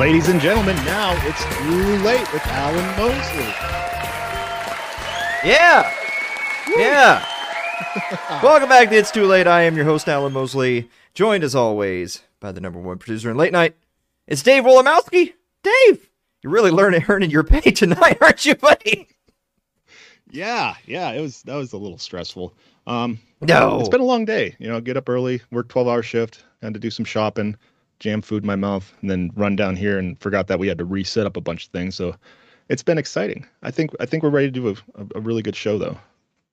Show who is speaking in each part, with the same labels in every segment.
Speaker 1: Ladies and gentlemen, now it's too late with Alan Mosley.
Speaker 2: Yeah. Yeah. Welcome back to It's Too Late. I am your host, Alan Mosley, joined as always by the number one producer in late night. It's Dave Wolomowski. Dave, you're really learning earning your pay tonight, aren't you, buddy?
Speaker 1: Yeah, yeah, it was that was a little stressful. Um,
Speaker 2: No.
Speaker 1: it's been a long day. You know, get up early, work twelve hour shift, had to do some shopping, jam food in my mouth, and then run down here and forgot that we had to reset up a bunch of things. So it's been exciting. I think I think we're ready to do a, a, really good show though.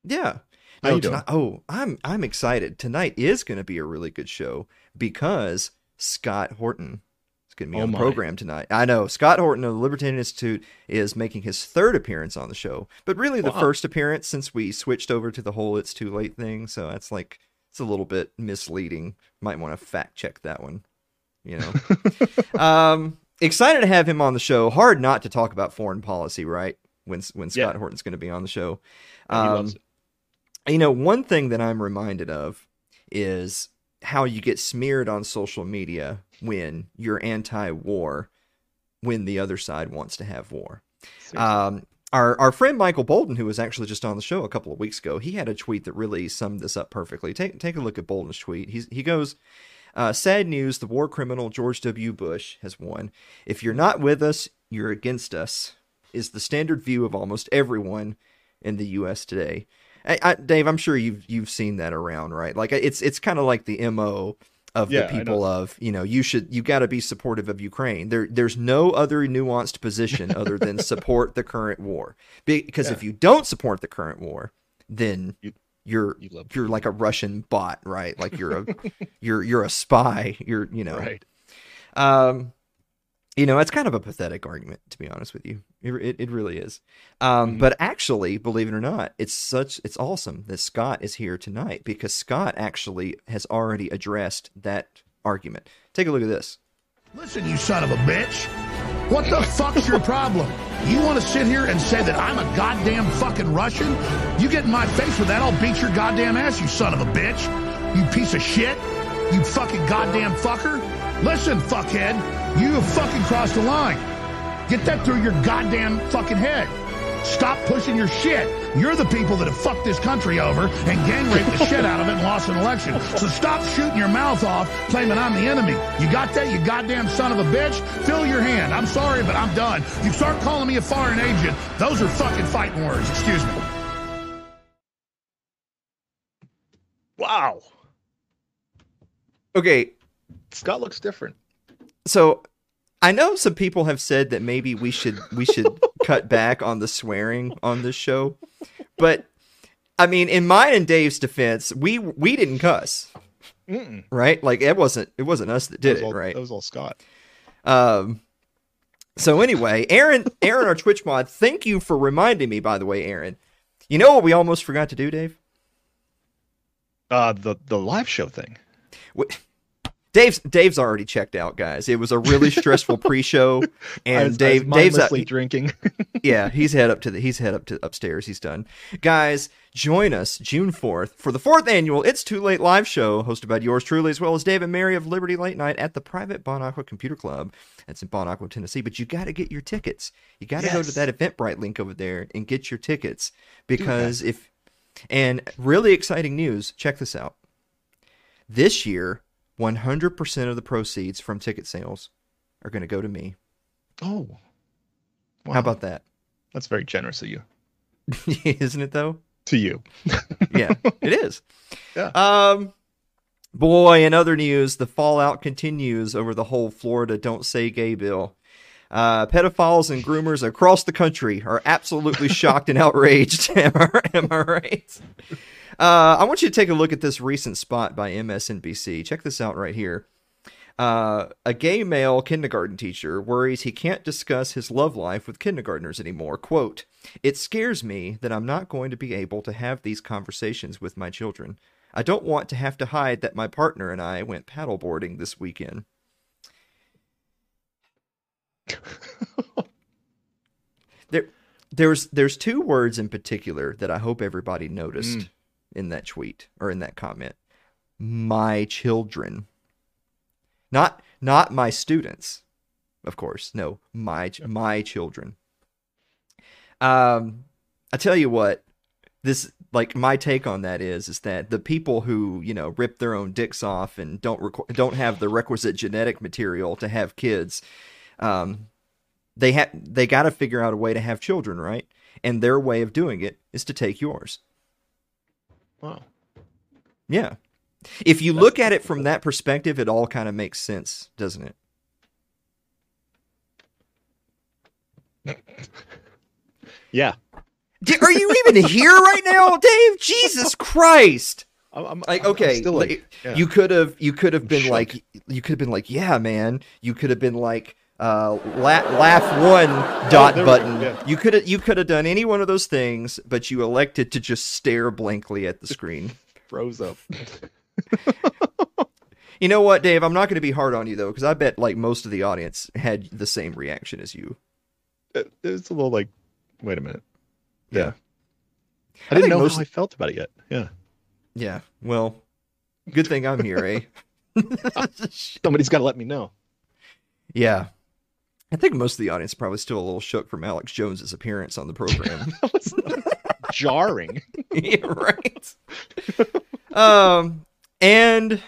Speaker 2: Yeah.
Speaker 1: How
Speaker 2: No,
Speaker 1: you doing?
Speaker 2: oh, I'm I'm excited. Tonight is going to be a really good show because Scott Horton is going to be
Speaker 1: Oh
Speaker 2: on the program tonight. I know Scott Horton of the Libertarian Institute is making his third appearance on the show, but really the
Speaker 1: Wow.
Speaker 2: first appearance since we switched over to the whole "It's Too Late" thing. So that's like it's a little bit misleading. Might want to fact check that one. You know. um, excited to have him on the show. Hard not to talk about foreign policy, right? When when Scott
Speaker 1: Yeah.
Speaker 2: Horton's going to be on the show. Um, you know, one thing that I'm reminded of is how you get smeared on social media when you're anti-war, when the other side wants to have war. Um, our our friend Michael Bolton, who was actually just on the show a couple of weeks ago, he had a tweet that really summed this up perfectly. Take take a look at Bolton's tweet. He's he goes. Uh, sad news: the war criminal George W. Bush has won. If you're not with us, you're against us. Is the standard view of almost everyone in the U.S. today. I, I, Dave, I'm sure you've you've seen that around, right? Like it's it's kind of like the mo of
Speaker 1: Yeah,
Speaker 2: the people of you know you should you got to be supportive of Ukraine. There there's no other nuanced position other than support the current war. Because
Speaker 1: Yeah.
Speaker 2: if you don't support the current war, then
Speaker 1: You-
Speaker 2: you're
Speaker 1: you love
Speaker 2: you're like a Russian bot, right? Like you're a you're you're a spy. You're you know
Speaker 1: right.
Speaker 2: um, you know, it's kind of a pathetic argument, to be honest with you. It, it, it really is. Um,
Speaker 1: Mhm.
Speaker 2: But actually, believe it or not, it's such it's awesome that Scott is here tonight because Scott actually has already addressed that argument. Take a look at this.
Speaker 3: Listen, you son of a bitch. What the fuck's your problem? You want to sit here and say that I'm a goddamn fucking Russian? You get in my face with that, I'll beat your goddamn ass, you son of a bitch. You piece of shit. You fucking goddamn fucker. Listen, fuckhead, you have fucking crossed the line. Get that through your goddamn fucking head. Stop pushing your shit. You're the people that have fucked this country over and gang raped the shit out of it and lost an election. So stop shooting your mouth off claiming I'm the enemy. You got that, you goddamn son of a bitch? Fill your hand. I'm sorry, but I'm done. You start calling me a foreign agent, those are fucking fighting words. Excuse me.
Speaker 1: Wow.
Speaker 2: Okay,
Speaker 1: Scott looks different.
Speaker 2: so I know some people have said that maybe we should we should cut back on the swearing on this show, but I mean, in mine and Dave's defense, we we didn't cuss,
Speaker 1: Mm-mm.
Speaker 2: right? Like it wasn't it wasn't us that did
Speaker 1: that was
Speaker 2: it,
Speaker 1: all,
Speaker 2: right?
Speaker 1: That was all Scott.
Speaker 2: Um. So anyway, Aaron, Aaron, our Twitch mod, thank you for reminding me. By the way, Aaron, you know what we almost forgot to do, Dave?
Speaker 1: Uh, the the live show thing.
Speaker 2: Dave's Dave's already checked out, guys. It was a really stressful pre-show, and
Speaker 1: was-
Speaker 2: Dave Dave's
Speaker 1: mindlessly drinking.
Speaker 2: yeah, he's head up to the he's head up to upstairs. He's done. Guys, join us June fourth for the fourth annual It's Too Late live show, hosted by yours truly, as well as Dave and Mary of Liberty Late Night at the private Bon Aqua Computer Club. That's in Bon Aqua, Tennessee. But you got to get your tickets. You got to go to that Eventbrite link over there and get your tickets because if and really exciting news. Check this out. This year, 100% of the proceeds from ticket sales are going to go to me.
Speaker 1: oh, wow.
Speaker 2: How about that?
Speaker 1: That's very generous of you.
Speaker 2: Isn't it though?
Speaker 1: To you.
Speaker 2: yeah, it is.
Speaker 1: Yeah.
Speaker 2: Um, boy, in other news, the fallout continues over the whole Florida "Don't Say Gay" bill. Uh, pedophiles and groomers across the country are absolutely shocked and outraged. am, I, am I right? Uh, I want you to take a look at this recent spot by MSNBC. Check this out right here. Uh, a gay male kindergarten teacher worries he can't discuss his love life with kindergartners anymore. Quote, It scares me that I'm not going to be able to have these conversations with my children. I don't want to have to hide that my partner and I went paddleboarding this weekend. there, there's there's two words in particular that I hope everybody noticed
Speaker 1: Mm.
Speaker 2: In that tweet or in that comment. My children. Not not my students. of course. No, my my children. Um, I tell you what, this like my take on that is is that the people who you know rip their own dicks off and don't requ- don't have the requisite genetic material to have kids, um, they have they got to figure out a way to have children, right? And their way of doing it is to take yours.
Speaker 1: Wow.
Speaker 2: Yeah. If you look at it from that perspective, it all kind of makes sense, doesn't it?
Speaker 1: Yeah.
Speaker 2: D- Are you even here right now, Dave? Jesus Christ!
Speaker 1: I'm, I'm
Speaker 2: Like, okay,
Speaker 1: like, yeah.
Speaker 2: you could have, you could have been like, you could have been like, yeah, man. You could have been like, uh, la- laugh one dot
Speaker 1: Oh, there we go,
Speaker 2: button.
Speaker 1: yeah.
Speaker 2: You could have, you could have done any one of those things, but you elected to just stare blankly at the screen.
Speaker 1: froze up.
Speaker 2: You know what, Dave? I'm not going to be hard on you though, because I bet like most of the audience had the same reaction as you.
Speaker 1: It, it's a little like, wait a minute.
Speaker 2: Yeah.
Speaker 1: Yeah. I,
Speaker 2: I
Speaker 1: didn't know
Speaker 2: most-
Speaker 1: how I felt about it yet. Yeah.
Speaker 2: Yeah. Well, good thing I'm here, eh?
Speaker 1: Somebody's got to let me know.
Speaker 2: Yeah. I think most of the audience is probably still a little shook from Alex Jones's appearance on the program.
Speaker 1: That was jarring.
Speaker 2: yeah, right. um, and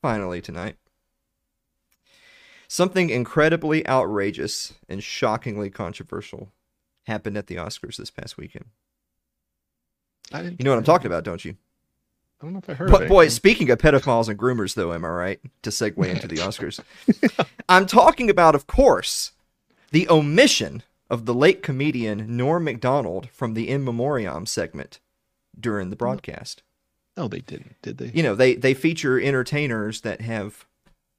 Speaker 2: finally tonight, something incredibly outrageous and shockingly controversial happened at the Oscars this past weekend.
Speaker 1: I didn't.
Speaker 2: You know what I'm talking about, don't you?
Speaker 1: I don't know if I heard.
Speaker 2: But boy, speaking of pedophiles and groomers, though, am I right? To segue into the Oscars, I'm talking about, of course, the omission of the late comedian Norm Macdonald from the In Memoriam segment during the broadcast.
Speaker 1: no, they didn't. Did they?
Speaker 2: You know, they they feature entertainers that have,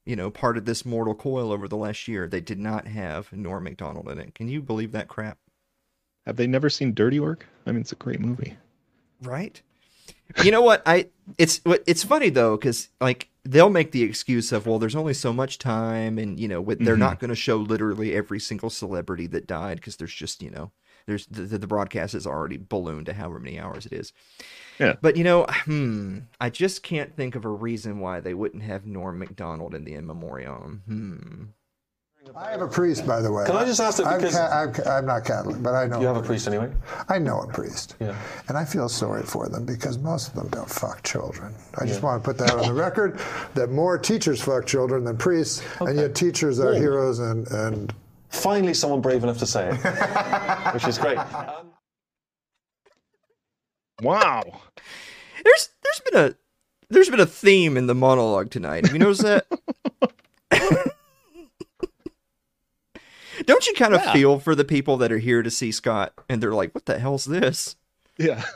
Speaker 2: you know, parted this mortal coil over the last year. They did not have Norm Macdonald in it. Can you believe that crap?
Speaker 1: Have they never seen Dirty Work? I mean, it's a great movie.
Speaker 2: right you know what i it's what- it's funny though because like they'll make the excuse of well there's only so much time and you know with, they're
Speaker 1: Mhm.
Speaker 2: not going to show literally every single celebrity that died because there's just you know there's the, the, broadcast is already ballooned to however many hours it is
Speaker 1: Yeah.
Speaker 2: but you know hmm i just can't think of a reason why they wouldn't have norm macdonald in the in memoriam hmm
Speaker 4: I have a priest, by the way.
Speaker 5: Can I just ask that
Speaker 4: I'm,
Speaker 5: because-
Speaker 4: ca- I'm, ca- I'm not Catholic, but I know.
Speaker 5: You have a priest anyway?
Speaker 4: I know a priest.
Speaker 5: Yeah.
Speaker 4: And I feel sorry for them because most of them don't fuck children. I just want to put that on the record that more teachers fuck children than priests, and yet teachers are
Speaker 5: Whoa.
Speaker 4: heroes and, and
Speaker 5: Finally, someone brave enough to say it, which is great. Um,
Speaker 1: Wow.
Speaker 2: there's there's been a there's been a theme in the monologue tonight have you noticed that Don't you kind of
Speaker 1: Yeah.
Speaker 2: feel for the people that are here to see Scott and they're like, what the hell's this?
Speaker 1: Yeah.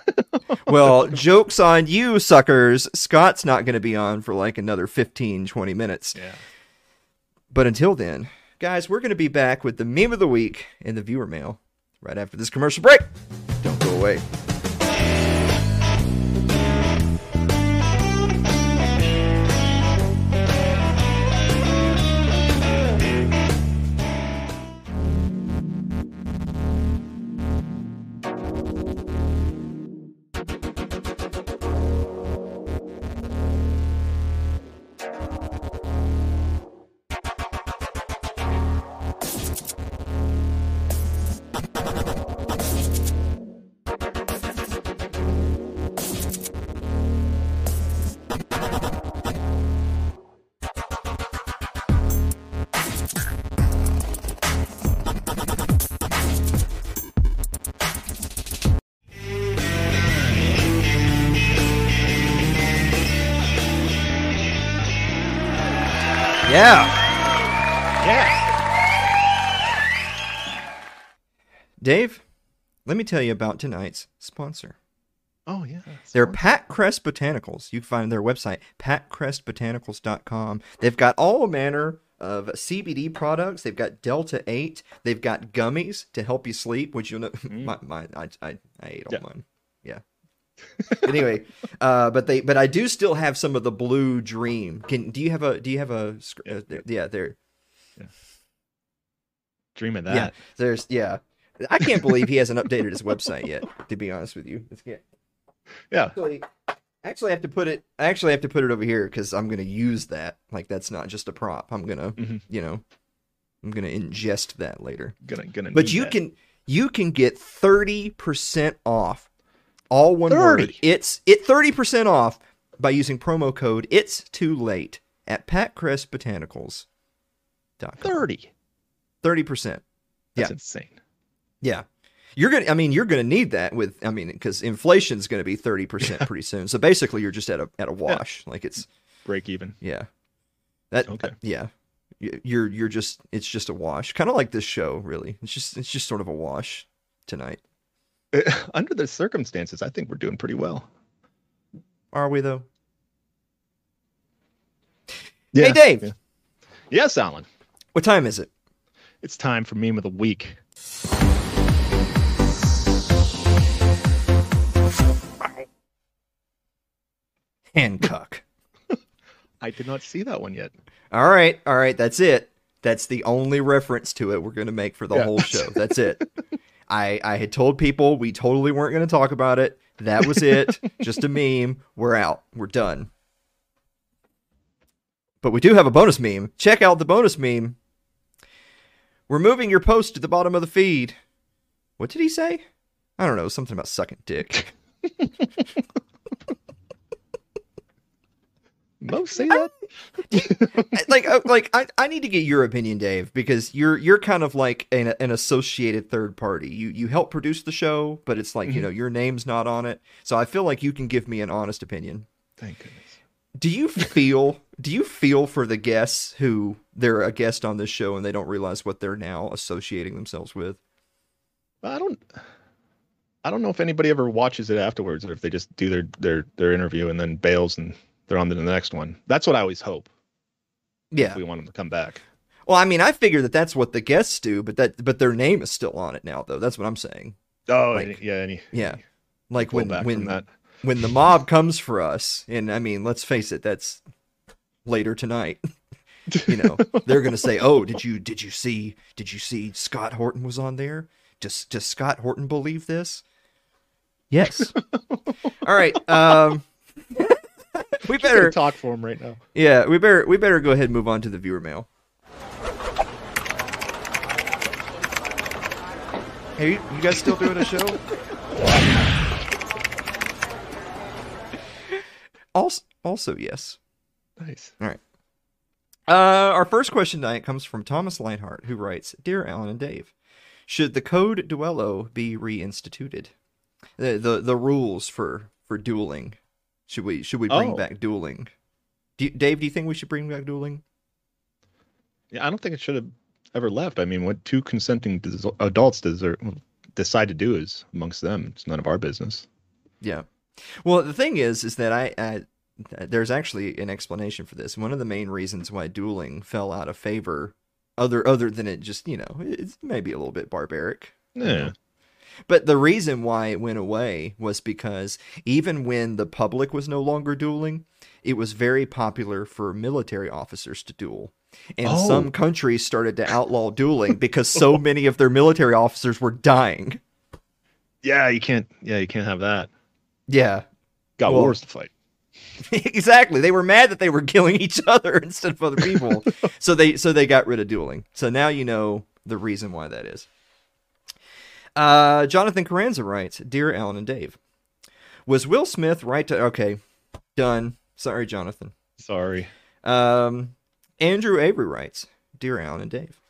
Speaker 2: Well, joke's on you, suckers. Scott's not going to be on for like another 15, 20 minutes.
Speaker 1: yeah.
Speaker 2: But until then, guys, we're going to be back with the meme of the week and the viewer mail right after this commercial break. Don't go away. Yeah.
Speaker 1: Yeah.
Speaker 2: Dave, let me tell you about tonight's sponsor.
Speaker 1: Oh yeah.
Speaker 2: They're Pat Crest Botanicals. You can find their website, patcrestbotanicals.com. They've got all manner of CBD products. They've got Delta 8. They've got gummies to help you sleep, which you'll know. Mm. My, my, I, I, I ate all
Speaker 1: Yeah.
Speaker 2: mine. Yeah. anyway, uh, but they, but I do still have some of the Blue Dream. Can do you have a? Do you have a? Uh, there, yeah, there.
Speaker 1: Dream of
Speaker 2: Yeah,
Speaker 1: that.
Speaker 2: there's. Yeah, I can't believe he hasn't updated his website yet. To be honest with you, it's get
Speaker 1: Yeah.
Speaker 2: actually actually I have to put it I actually have to put it over here because I'm gonna use that like that's not just a prop I'm gonna
Speaker 1: Mhm.
Speaker 2: you know I'm gonna ingest that later.
Speaker 1: Gonna gonna.
Speaker 2: But you
Speaker 1: that.
Speaker 2: can you can get thirty percent off. All one word.
Speaker 1: 30?
Speaker 2: It's it thirty percent off by using promo code It's Too Late at Patcrest Botanicals.
Speaker 1: thirty.
Speaker 2: Thirty percent.
Speaker 1: That's
Speaker 2: Yeah.
Speaker 1: insane.
Speaker 2: Yeah. You're gonna. I mean, you're gonna need that with. I mean, because inflation's gonna be thirty percent pretty soon. So basically, you're just at a at a wash. Like it's
Speaker 1: Break even.
Speaker 2: yeah. That
Speaker 1: Okay.
Speaker 2: uh, yeah. You're you're just it's just a wash. Kind of like this show, really. It's just it's just sort of a wash tonight.
Speaker 1: Under the circumstances, I think we're doing pretty well.
Speaker 2: Are we though?
Speaker 1: Yeah.
Speaker 2: Hey, Dave.
Speaker 1: Yeah. Yes, Alan.
Speaker 2: What time is it?
Speaker 1: It's time for meme of the week.
Speaker 2: Hancock.
Speaker 1: I did not see that one yet.
Speaker 2: all right, all right. That's it. That's the only reference to it we're gonna make for the
Speaker 1: Yeah.
Speaker 2: whole show. That's it. I I had told people we totally weren't gonna talk about it. That was it. just a meme. We're out. We're done. But we do have a bonus meme. Check out the bonus meme. We're moving your post to the bottom of the feed. What did he say? I don't know. Something about sucking dick.
Speaker 1: Most say that.
Speaker 2: like uh, like I, I need to get your opinion dave because you're you're kind of like an, an associated third party you you help produce the show but it's like you know your name's not on it so i feel like you can give me an honest opinion
Speaker 1: Thank goodness.
Speaker 2: do you feel do you feel for the guests who they're a guest on this show and they don't realize what they're now associating themselves with
Speaker 1: I don't. I don't know if anybody ever watches it afterwards, or if they just do their their their interview and then bails and they're on to the next one. That's what I always hope.
Speaker 2: yeah
Speaker 1: If we want them to come back.
Speaker 2: well i mean i figure that that's what the guests do but that but their name is still on it now though that's what i'm saying
Speaker 1: Oh,
Speaker 2: Like-
Speaker 1: any, yeah, any
Speaker 2: yeah like when when
Speaker 1: that.
Speaker 2: when the mob comes for us, and I mean, let's face it, that's later tonight. you know, they're gonna say, "Oh, did you did you see did you see Scott Horton was on there? Does does Scott Horton believe this?" Yes. All right. Um, we
Speaker 1: Better
Speaker 2: better
Speaker 1: talk for him right now.
Speaker 2: yeah we better we better go ahead and move on to the viewer mail. Hey, you, you guys still doing a show? also, also yes.
Speaker 1: Nice. All right.
Speaker 2: Uh, our first question tonight comes from Thomas Leinhart, who writes Dear Alan and Dave, should the code duello be reinstituted? The, the the rules for for dueling. Should we should we bring
Speaker 1: Oh.
Speaker 2: back dueling? Do you, Dave, do you think we should bring back dueling?
Speaker 1: Yeah, I don't think it should have ever left. I mean, what two consenting des- adults deserve, decide to do is amongst them. It's none of our business.
Speaker 2: Yeah. Well, the thing is, is that I, I there's actually an explanation for this. One of the main reasons why dueling fell out of favor, other other than it just you know it's maybe a little bit barbaric.
Speaker 1: Yeah.
Speaker 2: But the reason why it went away was because even when the public was no longer dueling, it was very popular for military officers to duel. And
Speaker 1: Oh.
Speaker 2: some countries started to outlaw dueling because so many of their military officers were dying.
Speaker 1: Yeah, you can't. Yeah, you can't have that.
Speaker 2: Yeah.
Speaker 1: Got
Speaker 2: Well-
Speaker 1: wars to fight.
Speaker 2: exactly. They were mad that they were killing each other instead of other people. so they so they got rid of dueling. So now you know the reason why that is. Uh, Jonathan Carranza writes, "Dear Alan and Dave, was Will Smith right to okay, done. Sorry, Jonathan.
Speaker 1: Sorry.
Speaker 2: Um, Andrew Avery writes, Dear Alan and Dave,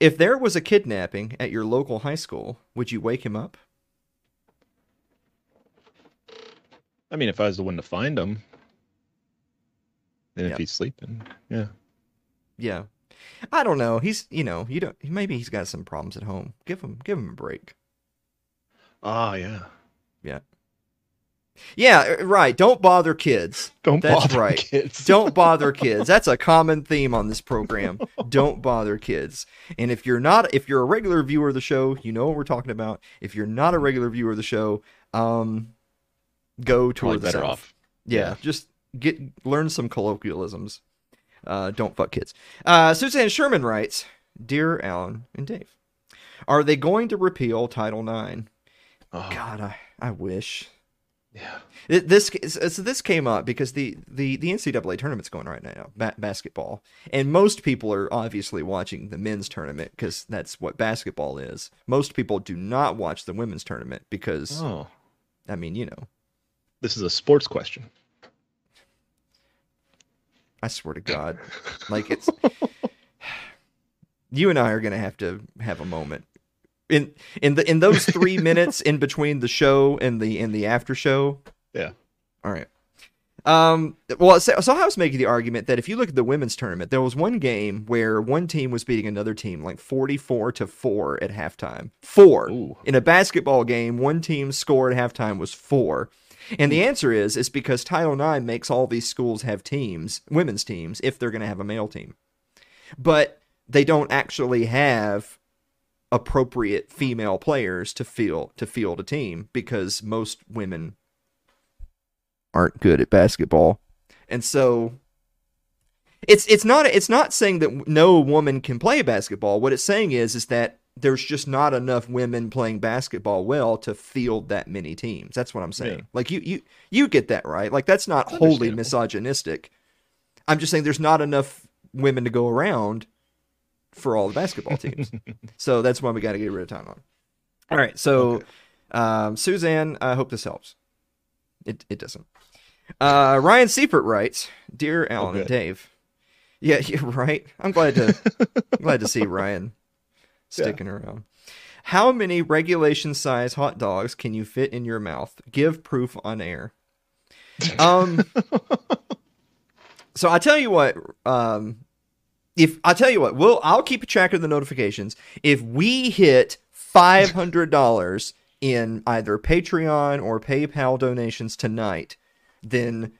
Speaker 2: if there was a kidnapping at your local high school, would you wake him up?
Speaker 1: I mean, if I was the one to find him, then
Speaker 2: Yep.
Speaker 1: if he's sleeping, yeah.
Speaker 2: Yeah. I don't know. He's, you know, you don't. Maybe he's got some problems at home. Give him, give him a break.
Speaker 1: Ah, yeah.
Speaker 2: Yeah. Yeah, uh, right. Don't bother kids.
Speaker 1: Don't
Speaker 2: That's
Speaker 1: bother
Speaker 2: right.
Speaker 1: kids.
Speaker 2: Don't bother kids. That's a common theme on this program. Don't bother kids. And if you're not if you're a regular viewer of the show, you know what we're talking about. If you're not a regular viewer of the show, um go
Speaker 1: Probably
Speaker 2: toward the
Speaker 1: better
Speaker 2: south.
Speaker 1: off.
Speaker 2: Yeah,
Speaker 1: Yeah.
Speaker 2: just get learn some colloquialisms. Uh, don't fuck kids. Uh, Suzanne Sherman writes, "Dear Alan and Dave, are they going to repeal Title IX?
Speaker 1: Oh,
Speaker 2: God, I, I wish.
Speaker 1: Yeah.
Speaker 2: This so this came up because the the the NCAA tournament's going right now, ba- basketball, and most people are obviously watching the men's tournament because that's what basketball is. Most people do not watch the women's tournament because
Speaker 1: Oh,
Speaker 2: I mean, you know,
Speaker 1: this is a sports question.
Speaker 2: I swear to God, like it's you and I are gonna have to have a moment in in the in those three minutes in between the show and the in the after show.
Speaker 1: Yeah.
Speaker 2: All right. Um. Well, so, so I was making the argument that if you look at the women's tournament, there was one game where one team was beating another team like forty-four to four at halftime. Four
Speaker 1: Ooh.
Speaker 2: in a basketball game, one team's score at halftime was four. And the hmm. answer is is because Title IX makes all these schools have teams, women's teams, if they're going to have a male team. But they don't actually have appropriate female players to field to field a team because most women aren't good at basketball. And so it's it's not it's not saying that no woman can play basketball. What it's saying is is that there's just not enough women playing basketball well to field that many teams. That's what I'm saying.
Speaker 1: Yeah.
Speaker 2: Like you you you get that right. Like that's not wholly misogynistic. I'm just saying there's not enough women to go around for all the basketball teams. so that's why we got to get rid of time on. All right. So
Speaker 1: Okay.
Speaker 2: um, Suzanne, I hope this helps. It it doesn't. Uh, Ryan Seifert writes, "Dear Alan and. Dave, yeah, you're right. I'm glad to I'm glad to see Ryan sticking around. How many regulation size hot dogs can you fit in your mouth? Give proof on air. Um. so I tell you what. Um. If I tell you what, we'll I'll keep a track of the notifications. If we hit five hundred dollars in either Patreon or PayPal donations tonight, then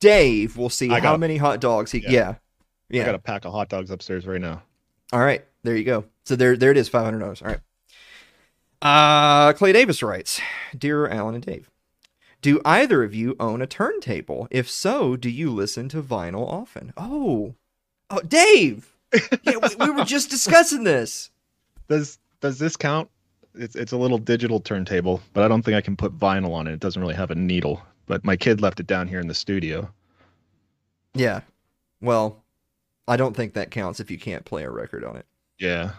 Speaker 2: Dave will see
Speaker 1: I
Speaker 2: how
Speaker 1: got-
Speaker 2: many hot dogs he.
Speaker 1: Yeah.
Speaker 2: Yeah, yeah.
Speaker 1: I got a pack of hot dogs upstairs right now.
Speaker 2: All right, there you go. So there, there it is, five hundred dollars. All right. Uh, Clay Davis writes, "Dear Alan and Dave, do either of you own a turntable? If so, do you listen to vinyl often? Oh, oh, Dave, yeah, we, we were just discussing this.
Speaker 1: Does does this count? It's it's a little digital turntable, but I don't think I can put vinyl on it. It doesn't really have a needle. But my kid left it down here in the studio.
Speaker 2: Yeah, well, I don't think that counts if you can't play a record on it.
Speaker 1: Yeah.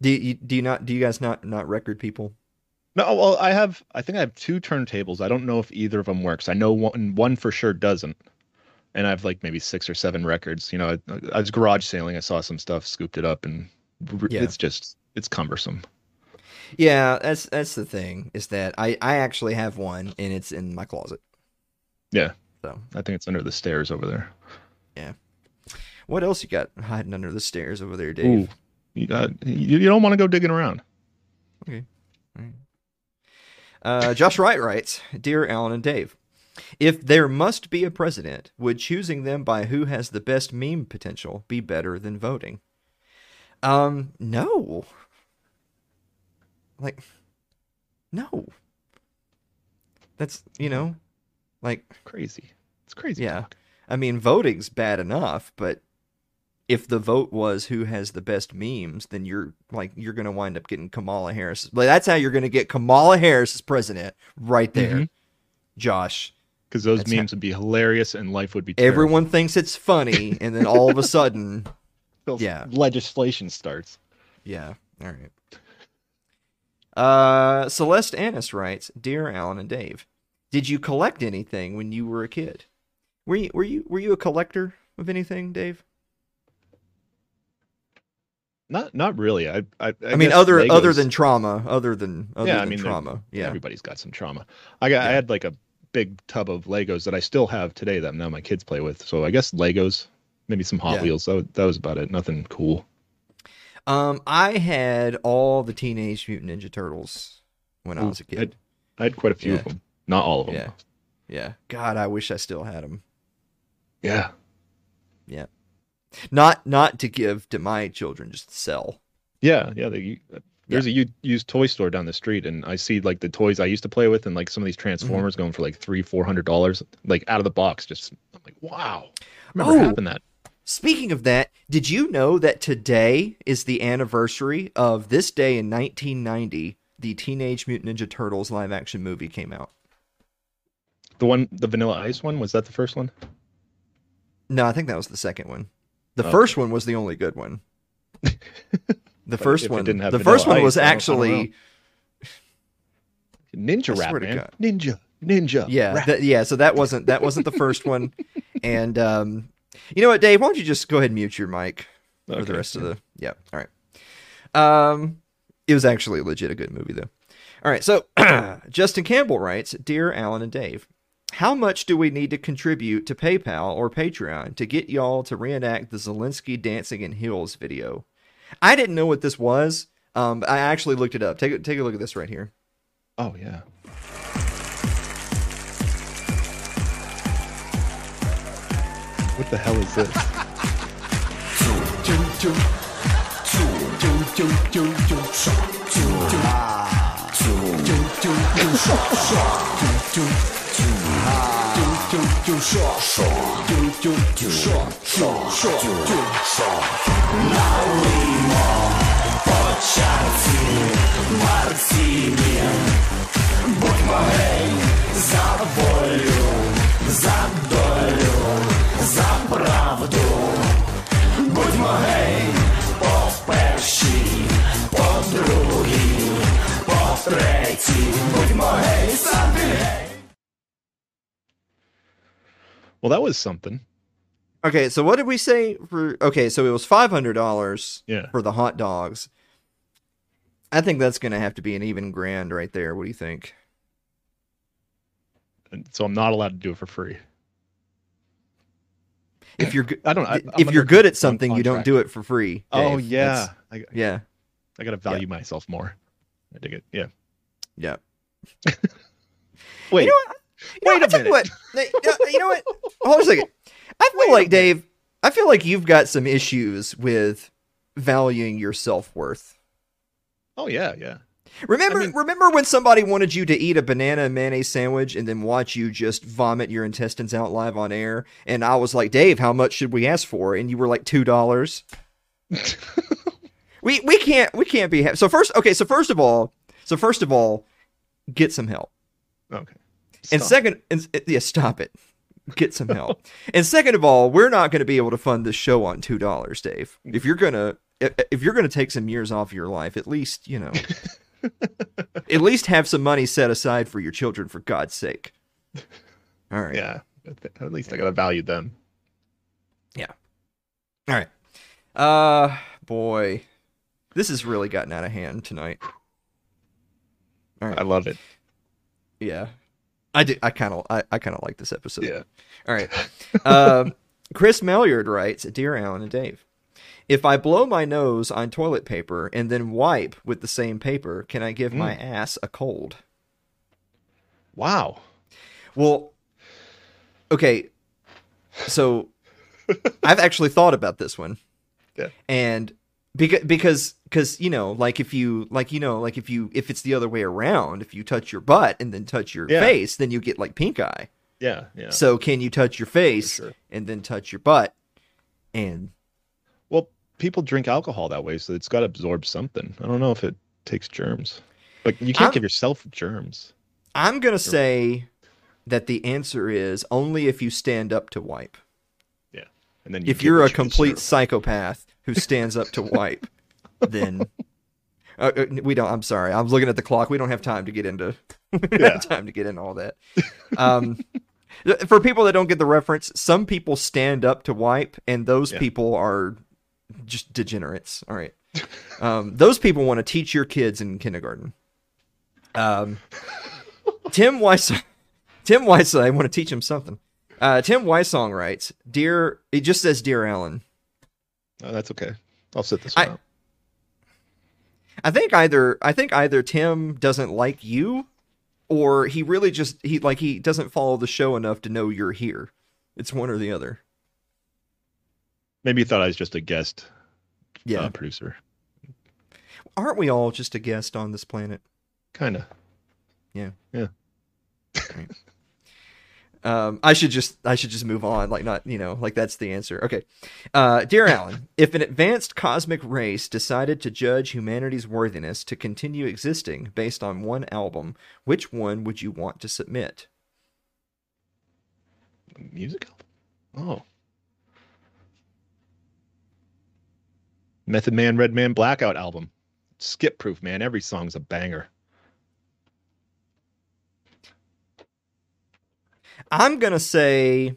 Speaker 2: Do you, do you not? Do you guys not not record people?
Speaker 1: No, well, I have. I think I have two turntables. I don't know if either of them works. I know one one for sure doesn't, and I have like maybe six or seven records. You know, I, I was garage sailing. I saw some stuff, scooped it up, and
Speaker 2: Yeah.
Speaker 1: it's just it's cumbersome.
Speaker 2: Yeah, that's that's the thing is that I I actually have one and it's in my closet.
Speaker 1: Yeah,
Speaker 2: So
Speaker 1: I think it's under the stairs over there.
Speaker 2: What else you got hiding under the stairs over there, Dave?
Speaker 1: Ooh, you got you, you don't want to go digging around.
Speaker 2: Uh, Josh Wright writes, "Dear Alan and Dave, if there must be a president, would choosing them by who has the best meme potential be better than voting?" Um, no. Like, no. That's you know, like
Speaker 1: Crazy. It's crazy.
Speaker 2: Yeah.
Speaker 1: talk.
Speaker 2: I mean, voting's bad enough, but if the vote was who has the best memes, then you're like you're gonna wind up getting Kamala Harris. Like that's how you're gonna get Kamala Harris as president, right there,
Speaker 1: Mhm.
Speaker 2: Josh.
Speaker 1: because those memes would be hilarious and life would be terrible
Speaker 2: Everyone thinks it's funny, and then all of a sudden, yeah.
Speaker 1: legislation starts.
Speaker 2: yeah, all right. Uh, Celeste Annis writes, "Dear Alan and Dave, did you collect anything when you were a kid? Were you were you were you a collector of anything, Dave?
Speaker 1: Not not really. I I, I,
Speaker 2: I, mean, other other than trauma, other than other
Speaker 1: Yeah, I mean,
Speaker 2: trauma. Yeah,
Speaker 1: everybody's got some trauma. I got I had like a big tub of Legos that I still have today that now my kids play with. So I guess Legos, maybe some Hot
Speaker 2: Yeah.
Speaker 1: Wheels. That, that was about it. Nothing cool.
Speaker 2: Um, I had all the Teenage Mutant Ninja Turtles when I was a kid.
Speaker 1: I'd- I had quite a few
Speaker 2: Yeah.
Speaker 1: of them. Not all of them.
Speaker 2: Yeah. Yeah. God, I wish I still had them.
Speaker 1: Yeah. Yeah.
Speaker 2: Not not to give to my children, just to sell.
Speaker 1: Yeah. Yeah. They, there's a u- used toy store down the street, and I see like the toys I used to play with, and like some of these
Speaker 2: Mm-hmm.
Speaker 1: Transformers going for like three, four hundred dollars, like out of the box. Just I'm like, wow. I remember
Speaker 2: Oh.
Speaker 1: having that.
Speaker 2: Speaking of that, did you know that today is the anniversary of this day in 1990? The Teenage Mutant Ninja Turtles live action movie came out.
Speaker 1: The one, the Vanilla Ice one, was that the first one?
Speaker 2: No, I think that was the second one. The
Speaker 1: Okay.
Speaker 2: first one was the only good one. The first one,
Speaker 1: didn't have
Speaker 2: the first one was
Speaker 1: Ice, I don't- I don't
Speaker 2: actually
Speaker 1: Ninja rap, man.
Speaker 2: God.
Speaker 1: Ninja, ninja.
Speaker 2: yeah, that- yeah. So that wasn't that wasn't the first one. And um, you know what, Dave? Why don't you just go ahead and mute your mic for the
Speaker 1: Okay,
Speaker 2: rest of the? Yeah, all right. Um, it was actually legit a good movie though. All right, so Justin Campbell writes, "Dear Alan and Dave." How much do we need to contribute to PayPal or Patreon to get y'all to reenact the Zelensky dancing in heels video? I didn't know what this was. Um, I actually looked it up. Take take a look at this right here.
Speaker 1: Oh yeah. What the hell is this?
Speaker 6: 就就说说，就就就说说说就说。Малимо, почаці, марціві, будьмо гей, за волю, за долю, за правду. Будьмо гей, по першій, по другій, по третій, будьмо гей, самі гей.
Speaker 1: Well, that was something.
Speaker 2: Okay, so what did we say for? Okay, so it was five hundred dollars
Speaker 1: Yeah.
Speaker 2: for the hot dogs. I think that's gonna have to be an even grand right there. What do you think?
Speaker 1: And so I'm not allowed to do it for free.
Speaker 2: If you're
Speaker 1: I don't. I,
Speaker 2: if you're good at something, you don't do it for free.
Speaker 1: Oh yeah. I,
Speaker 2: yeah,
Speaker 1: I gotta value myself more. I dig it. Yeah.
Speaker 2: yeah.
Speaker 1: Wait.
Speaker 2: You know what? You
Speaker 1: Wait
Speaker 2: I
Speaker 1: a minute.
Speaker 2: What? You know what? Hold on a second. I feel like Dave. I feel like you've got some issues with valuing your self worth.
Speaker 1: Oh yeah, yeah.
Speaker 2: Remember,
Speaker 1: I mean-
Speaker 2: remember when somebody wanted you to eat a banana and mayonnaise sandwich and then watch you just vomit your intestines out live on air? And I was like, Dave, how much should we ask for? And you were like, two dollars. we we can't we can't be ha- so first. Okay, so first of all, so first of all, get some help.
Speaker 1: Okay.
Speaker 2: And second, and, yeah, stop it. Get some help. and second of all, we're not going to be able to fund this show on two dollars, Dave. If you're gonna if, you're gonna take some years off your life, at least you know, at least have some money set aside for your children, for God's sake. All right.
Speaker 1: Yeah. At- At least I gotta value them. Yeah.
Speaker 2: All right. Uh, boy, this has really gotten out of hand tonight. All right.
Speaker 1: I love it.
Speaker 2: Yeah. I do. I kind of. I, I kind of like this episode.
Speaker 1: Yeah.
Speaker 2: All right. Um, Chris Malyard writes, "Dear Alan and Dave, if I blow my nose on toilet paper and then wipe with the same paper, can I give my ass a cold?"
Speaker 1: Wow.
Speaker 2: Well, okay. So I've actually thought about this one.
Speaker 1: Yeah.
Speaker 2: And because because because you know, like if you like you know, like if you if it's the other way around, if you touch your butt and then touch your
Speaker 1: Yeah.
Speaker 2: face, then you get like pink eye.
Speaker 1: Yeah. Yeah.
Speaker 2: So can you touch your face
Speaker 1: sure.
Speaker 2: and then touch your butt? And
Speaker 1: Well, people drink alcohol that way, so it's got to absorb something. I don't know if it takes germs, but you can't
Speaker 2: I'm-
Speaker 1: give yourself germs.
Speaker 2: I'm gonna say that the answer is only if you stand up to wipe.
Speaker 1: Yeah, and then you
Speaker 2: if you're a complete psychopath who stands up to wipe, then uh, uh, we don't. I'm sorry. I'm looking at the clock. We don't have time to get into.
Speaker 1: Yeah.
Speaker 2: time to get into all that. Um, for people that don't get the reference, some people stand up to wipe, and those
Speaker 1: Yeah.
Speaker 2: people are just degenerates. All right. Um, those people want to teach your kids in kindergarten. Um, Tim Weiss, Tim Weiss, I want to teach him something. Uh, Tim Weissong writes, "Dear," it just says "Dear Alan."
Speaker 1: Oh, that's okay. I'll sit this
Speaker 2: I-
Speaker 1: one out.
Speaker 2: I think either I think either Tim doesn't like you, or he really just he like he doesn't follow the show enough to know you're here. It's one or the other.
Speaker 1: Maybe you thought I was just a guest
Speaker 2: Yeah,
Speaker 1: uh, producer.
Speaker 2: aren't we all just a guest on this planet?
Speaker 1: Kind of.
Speaker 2: Um, I should just I should just move on. Like not you know like that's the answer. Okay, uh, dear Alan, if an advanced cosmic race decided to judge humanity's worthiness to continue existing based on one album, which one would you want to submit?
Speaker 1: music album. Oh. Method Man, Redman, Blackout album. Skip proof, man. Every song's a banger.
Speaker 2: I'm gonna say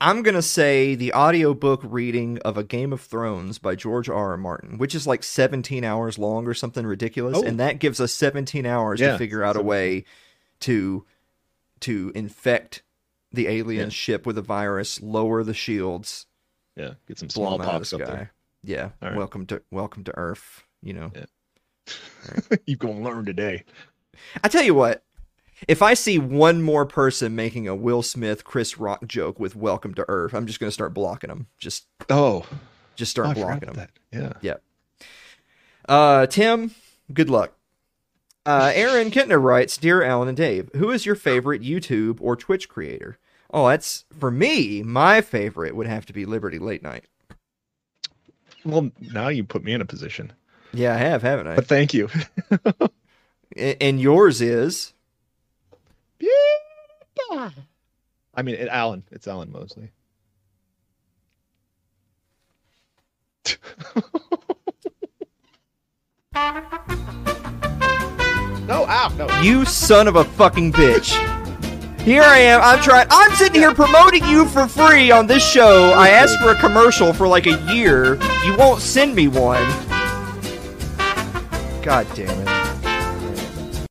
Speaker 2: I'm gonna say the audiobook reading of a Game of Thrones by George R. R. Martin, which is like 17 hours long or something ridiculous,
Speaker 1: Oh.
Speaker 2: and that gives us 17 hours
Speaker 1: Yeah,
Speaker 2: to figure out a way to to infect the alien
Speaker 1: Yeah.
Speaker 2: ship with a virus, lower the shields,
Speaker 1: Yeah, get some
Speaker 2: blow 'em out of the
Speaker 1: smallpox up there.
Speaker 2: Yeah,
Speaker 1: right.
Speaker 2: welcome to welcome to Earth. You know,
Speaker 1: you gonna learn today.
Speaker 2: I tell you what. If I see one more person making a Will Smith, Chris Rock joke with "Welcome to Earth," I'm just gonna start blocking them. Just,
Speaker 1: Oh,
Speaker 2: just
Speaker 1: oh,
Speaker 2: start
Speaker 1: I
Speaker 2: blocking them.
Speaker 1: that. Yeah.
Speaker 2: Yeah. Uh, Tim, good luck. Uh, Aaron Kentner writes, "Dear Alan and Dave, who is your favorite YouTube or Twitch creator?" Oh, that's for me. My favorite would have to be Liberty Late Night.
Speaker 1: Well, now you put me in a position.
Speaker 2: Yeah, I have, haven't I?
Speaker 1: But thank you.
Speaker 2: And yours is
Speaker 1: I mean, it, Alan. It's Alan Mosley. no, ow, no.
Speaker 2: you, son of a fucking bitch. Here I am. I'm trying. I'm sitting here promoting you for free on this show. I asked for a commercial for like a year. You won't send me one. God damn it.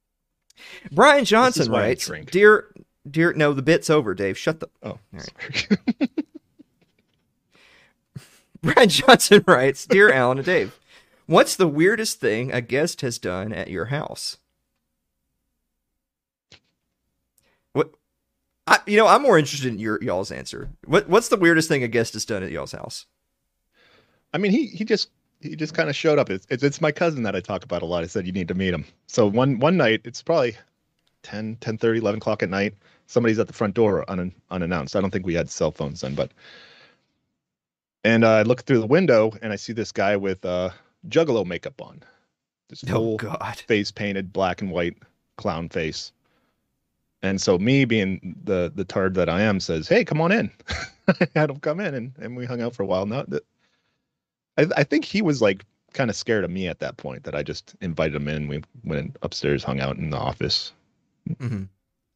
Speaker 2: Brian Johnson
Speaker 1: why
Speaker 2: writes, "Dear, dear, no, the bit's over, Dave. Shut the."
Speaker 1: Oh,
Speaker 2: right.
Speaker 1: sorry.
Speaker 2: Brian Johnson writes, "Dear Alan and Dave, what's the weirdest thing a guest has done at your house?" What? I, you know, I'm more interested in your y'all's answer. What What's the weirdest thing a guest has done at y'all's house?
Speaker 1: I mean, he he just he just kind of showed up. It's, it's it's my cousin that I talk about a lot. I said you need to meet him. So one one night, it's probably 10, 10 11 o'clock at night. Somebody's at the front door un, unannounced. I don't think we had cell phones then, but and uh, I look through the window and I see this guy with uh, Juggalo makeup on, this
Speaker 2: Oh God!
Speaker 1: face painted black and white clown face. And so me being the the tard that I am says, "Hey, come on in." I had him come in and, and we hung out for a while. Now that I, I think he was like kind of scared of me at that point that I just invited him in. We went upstairs, hung out in the office,
Speaker 2: Mhm.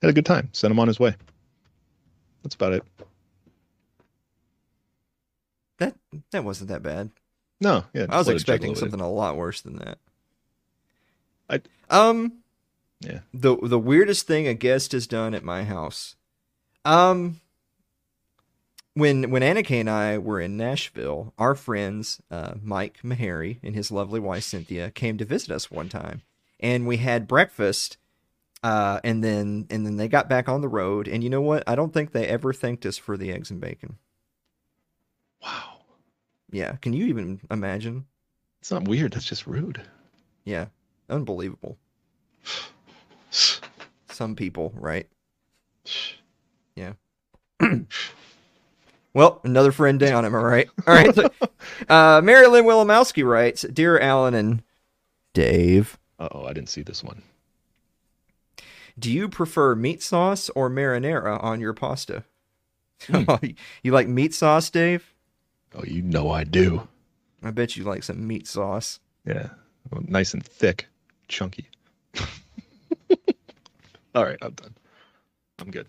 Speaker 1: Had a good time, sent him on his way. That's about it.
Speaker 2: That that wasn't that bad.
Speaker 1: No, yeah.
Speaker 2: I was
Speaker 1: just let it
Speaker 2: expecting something a lot worse than that.
Speaker 1: I-
Speaker 2: um
Speaker 1: Yeah.
Speaker 2: the the weirdest thing a guest has done at my house. Um when when Annika and I were in Nashville, our friends uh, Mike Meharry and his lovely wife Cynthia came to visit us one time, and we had breakfast. Uh, and then and then they got back on the road, and you know what? I don't think they ever thanked us for the eggs and bacon.
Speaker 1: Wow,
Speaker 2: Yeah, can you even imagine?
Speaker 1: it's not weird. That's just rude.
Speaker 2: Yeah, unbelievable. Some people, right? Yeah. well, another friend down, am I right? All right. So, uh, Mary Lynn Willimowski writes Dear Alan and Dave,
Speaker 1: Uh oh, I didn't see this one.
Speaker 2: Do you prefer meat sauce or marinara on your pasta? you like meat sauce, Dave?
Speaker 1: Oh, you know I do.
Speaker 2: I bet you like some meat sauce.
Speaker 1: Yeah, well, nice and thick, chunky. All right, I'm done. I'm good.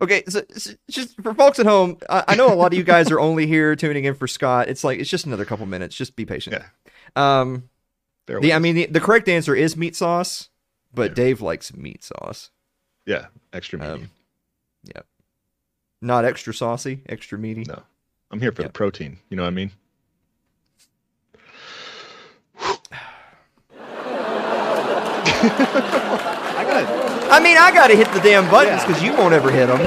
Speaker 2: Okay, so, so just for folks at home, I, I know a lot of you guys are only here tuning in for Scott. It's like it's just another couple minutes. Just be patient.
Speaker 1: Yeah.
Speaker 2: Um. The, I mean, the, the correct answer is meat sauce, but
Speaker 1: Yeah.
Speaker 2: Dave likes meat sauce.
Speaker 1: yeah, extra meaty.
Speaker 2: Um, yeah. Not extra saucy, extra meaty.
Speaker 1: no, I'm here for
Speaker 2: yeah.
Speaker 1: the protein. You know what I mean? I got
Speaker 2: I mean, I got to hit the damn buttons
Speaker 1: Yeah.
Speaker 2: because you won't ever hit them.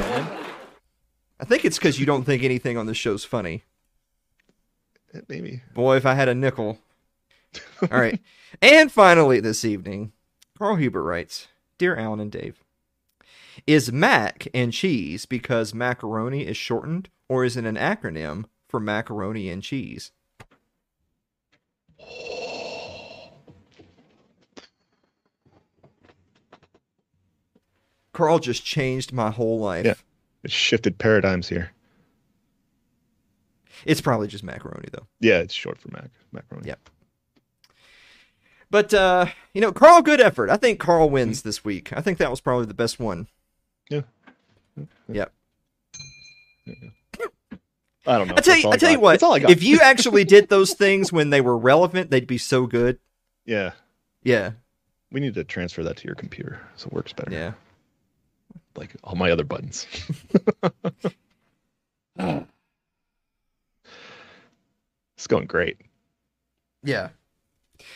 Speaker 2: I think it's because you don't think anything on this show's funny.
Speaker 1: Maybe.
Speaker 2: Boy, if I had a nickel. All right. and finally, this evening, Carl Huber writes Dear Alan and Dave, is mac and cheese because macaroni is shortened, or is it an acronym for macaroni and cheese? Carl just changed my whole life.
Speaker 1: Yeah. It shifted paradigms here.
Speaker 2: It's probably just macaroni though.
Speaker 1: Yeah, it's short for mac macaroni.
Speaker 2: Yep. But uh, you know, Carl, good effort. I think Carl wins this week. I think that was probably the best one.
Speaker 1: Yeah.
Speaker 2: Yep.
Speaker 1: I don't know.
Speaker 2: I tell you, I tell you what.
Speaker 1: That's all I got.
Speaker 2: If you actually did those things when they were relevant, they'd be so good.
Speaker 1: yeah,
Speaker 2: Yeah,
Speaker 1: we need to transfer that to your computer so it works better.
Speaker 2: yeah.
Speaker 1: like all my other buttons. it's going great.
Speaker 2: Yeah.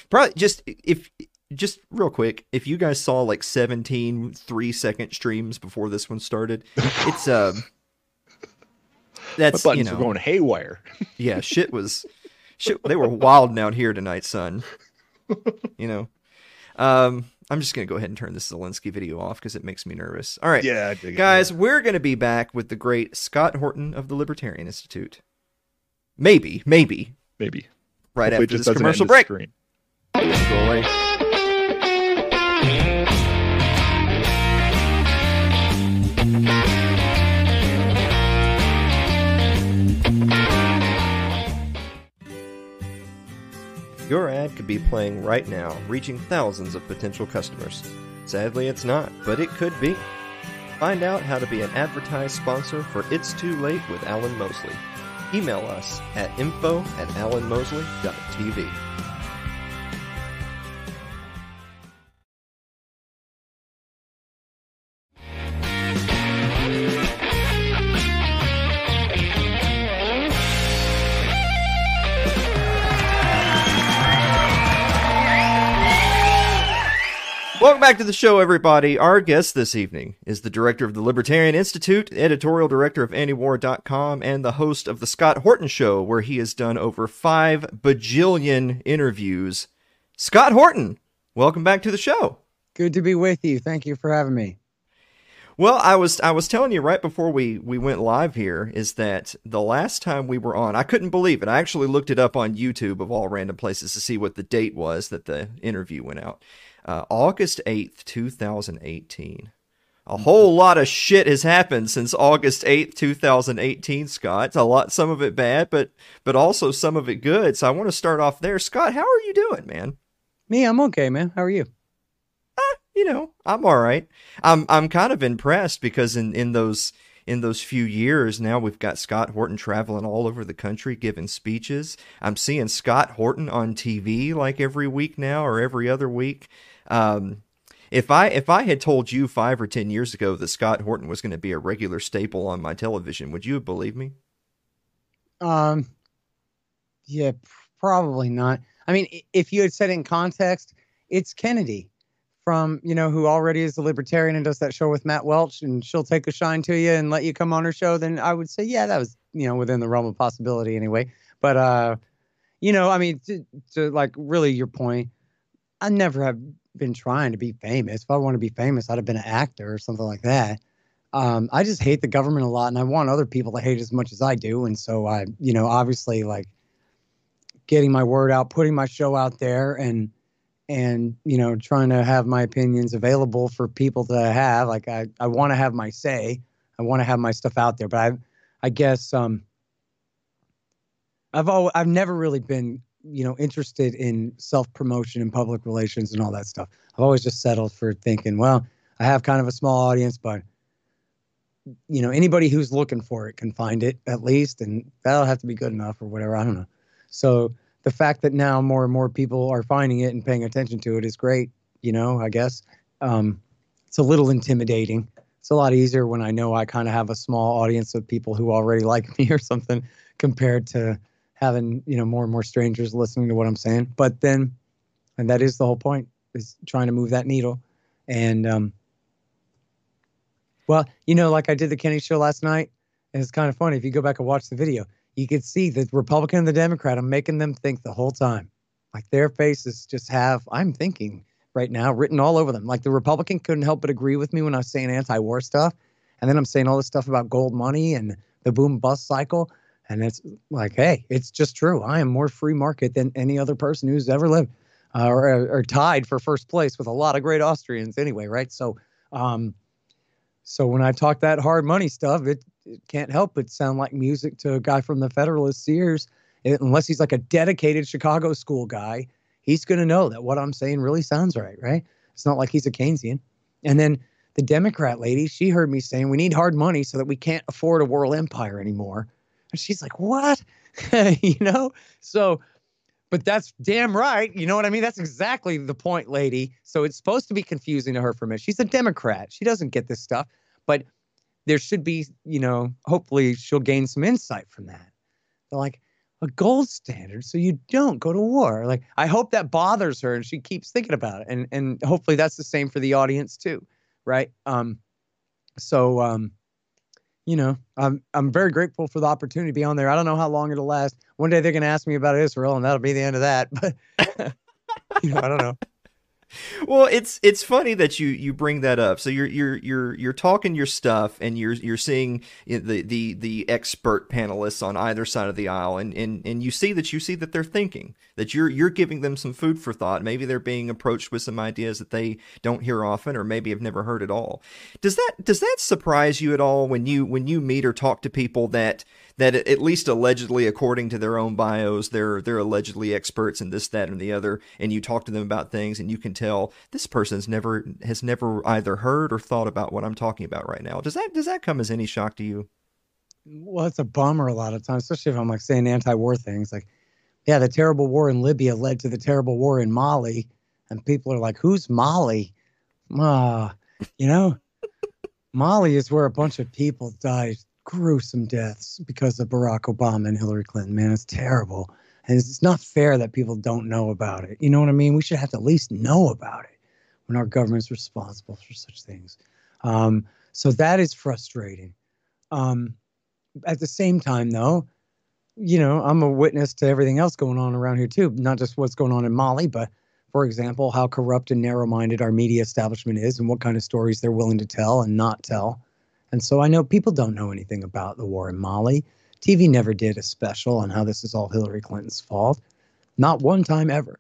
Speaker 2: Probably just if just real quick, if you guys saw like 17 3 second streams before this one started, it's um
Speaker 1: My
Speaker 2: that's you
Speaker 1: buttons
Speaker 2: know
Speaker 1: are going haywire.
Speaker 2: yeah, shit was shit they were wilding out here tonight, son. You know. Um I'm just going to go ahead and turn this Zelensky video off cuz it makes me nervous. All right.
Speaker 1: Yeah, I dig it.
Speaker 2: Guys, we're going to be back with the great Scott Horton of the Libertarian Institute. Maybe, maybe
Speaker 1: maybe
Speaker 2: right
Speaker 1: Hopefully
Speaker 2: after this commercial break.
Speaker 1: stream.
Speaker 2: Your ad could be playing right now, reaching thousands of potential customers. Sadly, it's not, but it could be. Find out how to be an advertised sponsor for It's Too Late with Alan Mosley. Email us at info at alanmosley.tv. Welcome back to the show, everybody. Our guest this evening is the director of the Libertarian Institute, editorial director of antiwar.com, and the host of the Scott Horton Show, where he has done over five bajillion interviews. Scott Horton, welcome back to the show.
Speaker 6: Good to be with you. Thank you for having me.
Speaker 2: Well, I was I was telling you right before we we went live here is that the last time we were on, I couldn't believe it. I actually looked it up on YouTube of all random places to see what the date was that the interview went out. Uh, August eighth, two thousand eighteen. A whole lot of shit has happened since August eighth, two thousand eighteen. Scott, a lot, some of it bad, but but also some of it good. So I want to start off there. Scott, how are you doing, man?
Speaker 6: Me, I'm okay, man. How are you?
Speaker 2: you know, I'm all right. I'm I'm kind of impressed because in in those in those few years now we've got Scott Horton traveling all over the country giving speeches. I'm seeing Scott Horton on TV like every week now or every other week. Um, if I if I had told you five or ten years ago that Scott Horton was going to be a regular staple on my television, would you have believed me?
Speaker 6: Um, yeah, probably not. I mean, if you had said in context, it's Kennedy from, you know, who already is a libertarian and does that show with Matt Welch, and she'll take a shine to you and let you come on her show, then I would say, yeah, that was, you know, within the realm of possibility anyway. But, uh, you know, I mean, to, to like really your point, I never have been trying to be famous. If I want to be famous, I'd have been an actor or something like that. Um, I just hate the government a lot, and I want other people to hate as much as I do. And so I, you know, obviously like getting my word out, putting my show out there, and and you know, trying to have my opinions available for people to have. Like I, I want to have my say. I want to have my stuff out there. But I, I guess um, I've always, I've never really been you know interested in self promotion and public relations and all that stuff. I've always just settled for thinking, well, I have kind of a small audience, but you know anybody who's looking for it can find it at least and that'll have to be good enough or whatever i don't know so the fact that now more and more people are finding it and paying attention to it is great you know i guess. Um, it's a little intimidating. It's a lot easier when i know i kind of have a small audience of people who already like me or something compared to having you know more and more strangers listening to what i'm saying. But then and that is the whole point is trying to move that needle. And um, well, you know, like I did the Kennedy show last night, and it's kind of funny. If you go back and watch the video, you could see the Republican and the Democrat. I'm making them think the whole time. Like their faces just have, I'm thinking right now, written all over them. Like the Republican couldn't help but agree with me when I was saying anti war stuff. And then I'm saying all this stuff about gold money and the boom bust cycle. And it's like, hey, it's just true. I am more free market than any other person who's ever lived uh, or, or tied for first place with a lot of great Austrians anyway, right? So, um, So when I talk that hard money stuff, it, it can't help but sound like music to a guy from the Federalist Sears. Unless he's like a dedicated Chicago school guy, he's going to know that what I'm saying really sounds right, right? It's not like he's a Keynesian. And then the Democrat lady, she heard me saying we need hard money so that we can't afford a world empire anymore. And she's like, what? you know? So, but that's damn right. You know what I mean? That's exactly the point, lady. So it's supposed to be confusing to her for me. She's a Democrat. She doesn't get this stuff, but there should be, you know, hopefully she'll gain some insight from that. They're like, a gold standard so you don't go to war. Like I hope that bothers her and she keeps thinking about it. And and hopefully that's the same for the audience too. Right. Um so um you know, I'm I'm very grateful for the opportunity to be on there. I don't know how long it'll last. One day they're going to ask me about Israel, and that'll be the end of that. But you know, I don't know
Speaker 2: well, it's it's funny that you you bring that up. So you're you're you're you're talking your stuff, and you're you're seeing the the the expert panelists on either side of the aisle, and and and you see that you see that they're thinking that you're you're giving them some food for thought. Maybe they're being approached with some ideas that they don't hear often, or maybe have never heard at all. Does that does that surprise you at all when you when you meet or talk to people that that at least allegedly, according to their own bios, they're they're allegedly experts in this, that, and the other. And you talk to them about things, and you can tell this person's never has never either heard or thought about what I'm talking about right now. Does that does that come as any shock to you?
Speaker 6: Well, it's a bummer a lot of times, especially if I'm like saying anti-war things. Like, yeah, the terrible war in Libya led to the terrible war in Mali, and people are like, "Who's Mali?" Ah, you know, Mali is where a bunch of people died gruesome deaths because of Barack Obama and Hillary Clinton. Man, it's terrible. And it's not fair that people don't know about it. You know what I mean? We should have to at least know about it when our government's responsible for such things. Um, so that is frustrating. Um, at the same time, though, you know, I'm a witness to everything else going on around here, too. Not just what's going on in Mali, but for example, how corrupt and narrow minded our media establishment is and what kind of stories they're willing to tell and not tell. And so I know people don't know anything about the war in Mali. TV never did a special on how this is all Hillary Clinton's fault. Not one time ever.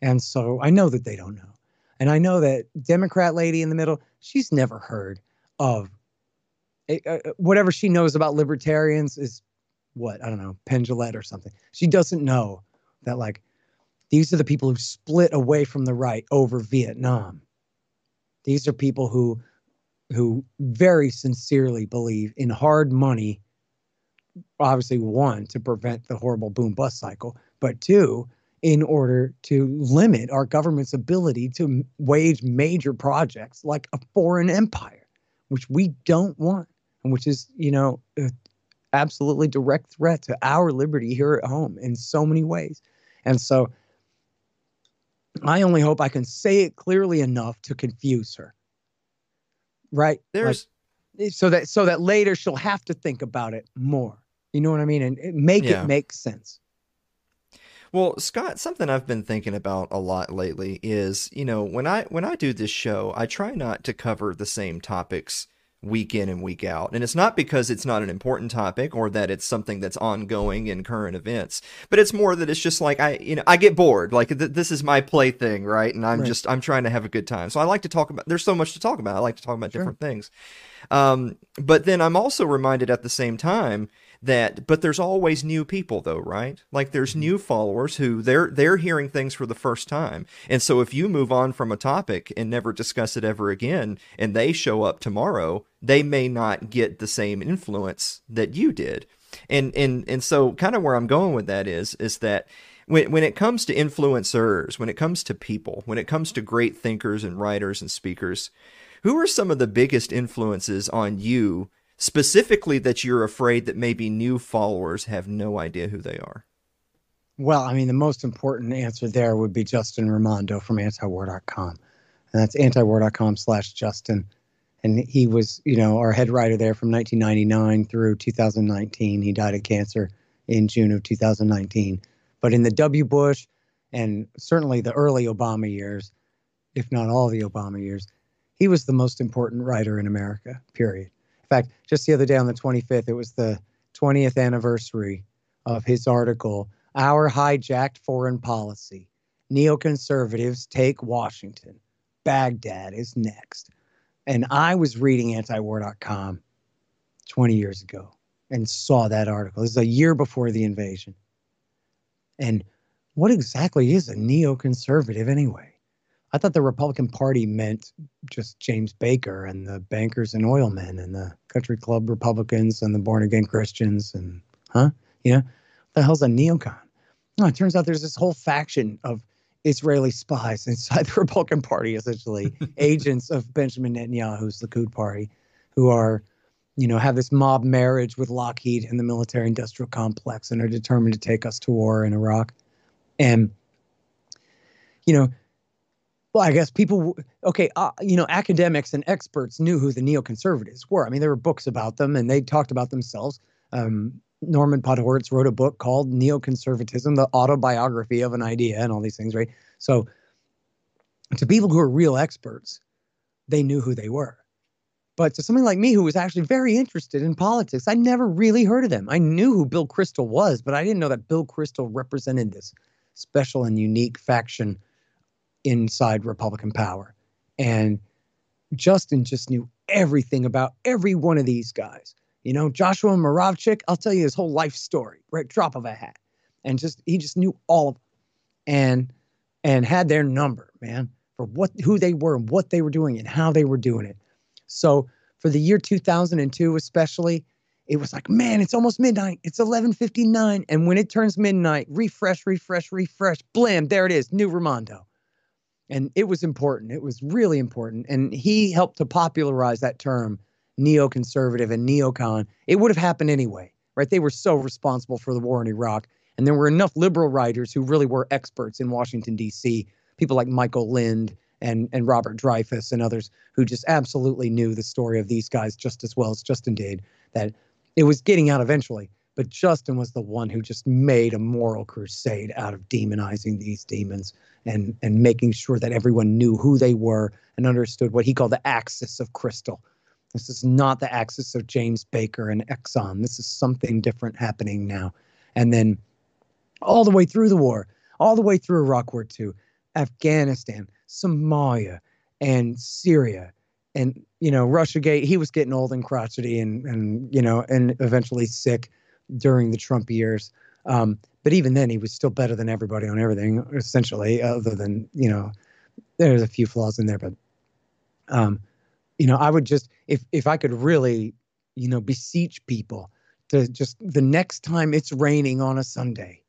Speaker 6: And so I know that they don't know. And I know that Democrat lady in the middle, she's never heard of uh, whatever she knows about libertarians is what? I don't know, Penn or something. She doesn't know that, like, these are the people who split away from the right over Vietnam. These are people who who very sincerely believe in hard money obviously one to prevent the horrible boom bust cycle but two in order to limit our government's ability to wage major projects like a foreign empire which we don't want and which is you know absolutely direct threat to our liberty here at home in so many ways. And so i only hope i can say it clearly enough to confuse her right?
Speaker 2: There's
Speaker 6: like, so that so that later she'll have to think about it more. You know what I mean? And eh, make yeah. it make sense.
Speaker 2: Well, Scott, something I've been thinking about a lot lately is, you know, when I when I do this show, I try not to cover the same topics week in and week out. And it's not because it's not an important topic or that it's something that's ongoing in current events, but it's more that it's just like I, you know, I get bored. Like th- this is my plaything, right? And I'm right. just I'm trying to have a good time. So I like to talk about. There's so much to talk about. I like to talk about sure. different things. Um, but then I'm also reminded at the same time that but there's always new people though right? Like there's mm-hmm. new followers who they're they're hearing things for the first time. And so if you move on from a topic and never discuss it ever again and they show up tomorrow they may not get the same influence that you did. And and and so kind of where i'm going with that is is that when, when it comes to influencers when it comes to people when it comes to great thinkers and writers and speakers who are some of the biggest influences on you specifically that you're afraid that maybe new followers have no idea who they are?
Speaker 6: Well, I mean, the most important answer there would be Justin Raimondo from antiwar.com. And that's antiwar.com slash Justin. And he was, you know, our head writer there from 1999 through 2019. He died of cancer in June of 2019. But in the W. Bush and certainly the early Obama years, if not all the Obama years, he was the most important writer in America, period. Fact, just the other day on the 25th, it was the 20th anniversary of his article, Our Hijacked Foreign Policy Neoconservatives Take Washington. Baghdad is next. And I was reading antiwar.com 20 years ago and saw that article. This is a year before the invasion. And what exactly is a neoconservative anyway? I thought the Republican Party meant just James Baker and the bankers and oilmen and the country club Republicans and the born again Christians and huh? You know, the hell's a neocon? No, it turns out there's this whole faction of Israeli spies inside the Republican Party, essentially agents of Benjamin Netanyahu's Likud Party, who are, you know, have this mob marriage with Lockheed and the military-industrial complex, and are determined to take us to war in Iraq. And, you know, well, I guess people, okay, uh, you know, academics and experts knew who the neoconservatives were. I mean, there were books about them, and they talked about themselves. Um, Norman Podhoretz wrote a book called Neoconservatism, the autobiography of an idea, and all these things, right? So, to people who are real experts, they knew who they were. But to somebody like me who was actually very interested in politics, I never really heard of them. I knew who Bill Kristol was, but I didn't know that Bill Kristol represented this special and unique faction inside Republican power. And Justin just knew everything about every one of these guys. You know, Joshua Muravchik, I'll tell you his whole life story, right? Drop of a hat. And just he just knew all of them and and had their number, man, for what who they were and what they were doing and how they were doing it. So for the year 2002 especially, it was like, man, it's almost midnight. It's 11:59 and when it turns midnight, refresh, refresh, refresh, blam, there it is, new Raimondo and it was important. It was really important, and he helped to popularize that term, neoconservative and neocon. It would have happened anyway, right? They were so responsible for the war in Iraq, and there were enough liberal writers who really were experts in Washington D.C. People like Michael Lind and and Robert Dreyfuss and others who just absolutely knew the story of these guys just as well as Justin did. That it was getting out eventually, but Justin was the one who just made a moral crusade out of demonizing these demons and and making sure that everyone knew who they were and understood what he called the axis of Kristol. This is not the axis of James Baker and Exxon. This is something different happening now. And then all the way through the war, all the way through Iraq War II, Afghanistan, Somalia, and Syria, and you know Russia Gate. He was getting old and crotchety, and and you know, and eventually sick during the Trump years. Um, but even then, he was still better than everybody on everything, essentially, other than, you know, there's a few flaws in there. But, um, you know, I would just, if, if I could really, you know, beseech people to just the next time it's raining on a Sunday,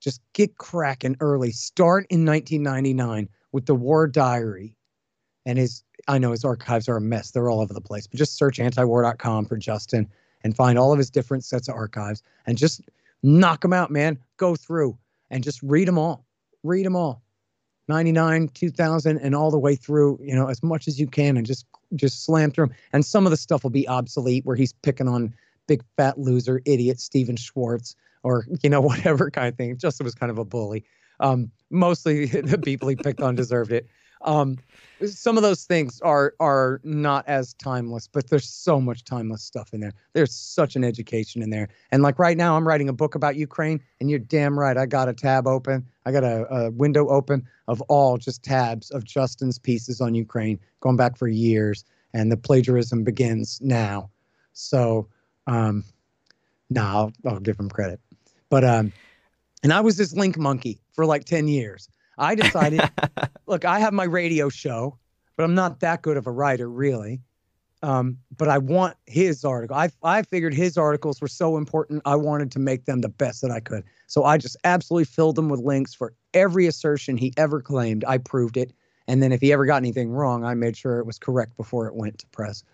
Speaker 6: just get cracking early. Start in 1999 with the War Diary. And his, I know his archives are a mess. They're all over the place, but just search antiwar.com for Justin and find all of his different sets of archives and just knock them out, man. Go through and just read them all. Read them all. 99, 2000, and all the way through, you know, as much as you can and just just slam through them. And some of the stuff will be obsolete where he's picking on big fat loser idiot Stephen Schwartz or, you know, whatever kind of thing. Justin was kind of a bully. Um, mostly the people he picked on deserved it. Um, some of those things are are not as timeless, but there's so much timeless stuff in there. There's such an education in there. And like right now, I'm writing a book about Ukraine, and you're damn right. I got a tab open. I got a, a window open of all just tabs of Justin's pieces on Ukraine, going back for years, and the plagiarism begins now. So, um, now I'll, I'll give him credit. But um, and I was this link monkey for like ten years. I decided, look, I have my radio show, but I'm not that good of a writer, really. Um, but I want his article. I I figured his articles were so important. I wanted to make them the best that I could. So I just absolutely filled them with links for every assertion he ever claimed. I proved it, and then if he ever got anything wrong, I made sure it was correct before it went to press.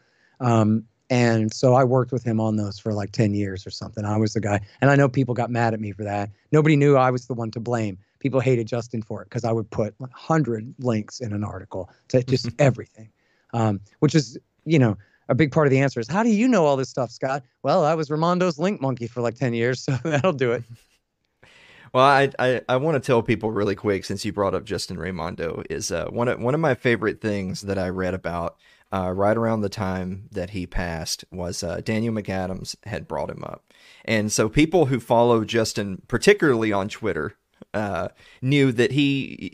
Speaker 6: Um, and so I worked with him on those for like 10 years or something. I was the guy. And I know people got mad at me for that. Nobody knew I was the one to blame people hated Justin for it because I would put 100 links in an article to just everything, um, which is, you know, a big part of the answer is how do you know all this stuff, Scott? Well, I was Raimondo's link monkey for like 10 years, so that'll do it.
Speaker 2: Well, I I, I want to tell people really quick since you brought up Justin Raimondo is uh, one of one of my favorite things that I read about uh, right around the time that he passed was uh, Daniel McAdams had brought him up, and so people who follow Justin, particularly on Twitter, uh, knew that he.